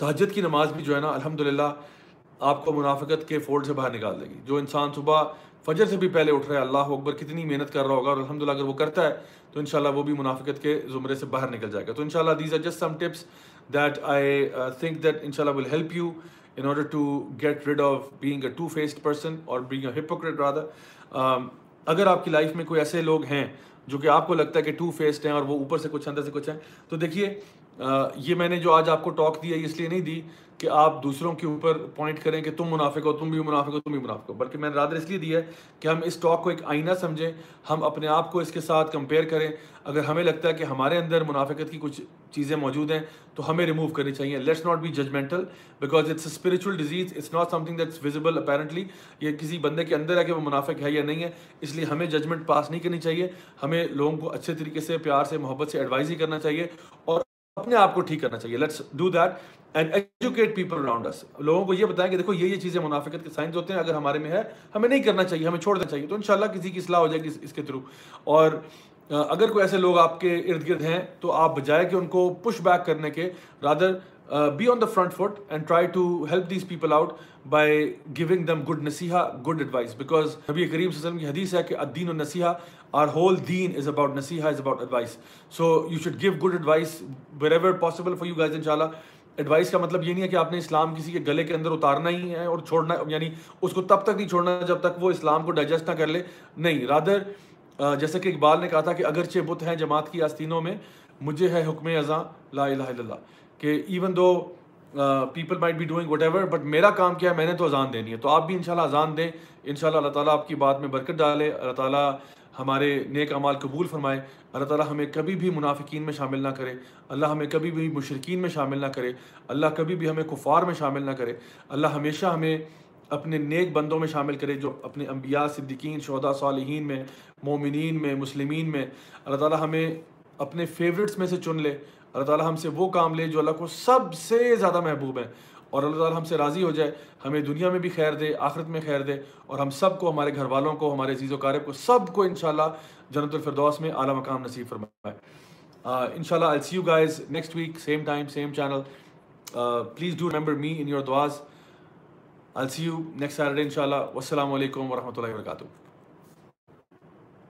تہجد کی نماز بھی جو ہے نا الحمد للہ آپ کو منافقت کے فولڈ سے باہر نکال دے گی جو انسان صبح فجر سے بھی پہلے اٹھ رہا ہے اللہ اکبر کتنی محنت کر رہا ہوگا اور الحمد للہ اگر وہ کرتا ہے تو انشاءاللہ وہ بھی منافقت کے زمرے سے باہر نکل جائے گا تو انشاءاللہ these are just some tips that I think that انشاءاللہ will help you in order to get rid of being a two faced person اور بینگ اے ہپوکریٹ رادر اگر آپ کی لائف میں کوئی ایسے لوگ ہیں جو کہ آپ کو لگتا ہے کہ ٹو فیسڈ ہیں اور وہ اوپر سے کچھ اندر سے کچھ ہیں، تو دیکھیے یہ میں نے جو آج آپ کو ٹاک دی ہے اس لیے نہیں دی کہ آپ دوسروں کے اوپر پوائنٹ کریں کہ تم منافق ہو، تم بھی منافق ہو، تم بھی منافق ہو۔ بلکہ میں نے رادر اس لیے دی ہے کہ ہم اس ٹاک کو ایک آئینہ سمجھیں، ہم اپنے آپ کو اس کے ساتھ کمپیئر کریں۔ اگر ہمیں لگتا ہے کہ ہمارے اندر منافقت کی کچھ چیزیں موجود ہیں، تو ہمیں ریموو کرنی چاہیے۔ Let's not be judgmental because it's a spiritual disease it's not something that's visible apparently یہ کسی بندے کے اندر ہے کہ وہ منافق ہے یا نہیں ہے، اس لیے ہمیں ججمنٹ پاس نہیں کرنی چاہیے۔ ہمیں لوگوں کو اچھے طریقے سے، پیار سے، محبت سے ایڈوائز ہی کرنا چاہیے۔ اور اپنے آپ کو ٹھیک کرنا چاہیے. Let's do that and educate people around اس لوگوں کو یہ بتائیں کہ دیکھو، یہ یہ چیزیں منافقت کے سائنس ہوتے ہیں، اگر ہمارے میں ہے، ہمیں نہیں کرنا چاہیے، ہمیں چھوڑ دینا چاہیے، تو انشاءاللہ کسی کی اصلاح ہو جائے گی اس کے تھرو اور اگر کوئی ایسے لوگ آپ کے ارد گرد ہیں، تو آپ بجائے کہ ان کو پش بیک کرنے کے rather be on the front foot and try to help these people out by giving them good نصیحہ good advice because نبی کریم صلی اللہ علیہ وسلم کی حدیث ہے کہ الدین النصیحہ آر ہول دین is about نصیحہ is about advice so you should give good advice wherever possible for you guys ان شاء اللہ ایڈوائس کا مطلب یہ نہیں ہے کہ آپ نے اسلام کسی کے گلے کے اندر اتارنا ہی ہے اور چھوڑنا یعنی اس کو تب تک نہیں چھوڑنا جب تک وہ اسلام کو ڈائجسٹ نہ کر لے نہیں رادر جیسے کہ اقبال نے کہا تھا کہ اگرچہ بت ہیں جماعت کی آستینوں میں مجھے ہے حکم ازاں لا الہ الا اللہ کہ even though people might be doing whatever but میرا کام کیا ہے میں نے تو اذان دینی ہے تو آپ بھی انشاءاللہ اذان دیں انشاءاللہ اللہ تعالیٰ آپ کی بات میں برکت ڈالے اللہ تعالیٰ ہمارے نیک اعمال قبول فرمائے۔ اللہ تعالیٰ ہمیں کبھی بھی منافقین میں شامل نہ کرے۔ اللہ ہمیں کبھی بھی مشرقین میں شامل نہ کرے۔ اللہ کبھی بھی ہمیں کفار میں شامل نہ کرے۔ اللہ ہمیشہ ہمیں اپنے نیک بندوں میں شامل کرے جو اپنے انبیاء، صدیقین شہدا صالحین میں، مومنین میں، مسلمین میں۔ اللہ تعالیٰ ہمیں اپنے فیوریٹس میں سے چن لے۔ اللہ تعالیٰ ہم سے وہ کام لے جو اللہ کو سب سے زیادہ محبوب ہیں۔ اور اللہ تعالیٰ ہم سے راضی ہو جائے، ہمیں دنیا میں بھی خیر دے، آخرت میں خیر دے، اور ہم سب کو، ہمارے گھر والوں کو، ہمارے عزیز و کارب کو، سب کو انشاءاللہ جنت الفردوس میں اعلیٰ مقام نصیب فرمائے۔ ان شاء اللہ I see you guys next week same time same channel please do remember me in your دعاز I see you next Saturday ان شاء اللہ السلام علیکم ورحمۃ اللہ وبرکاتہ۔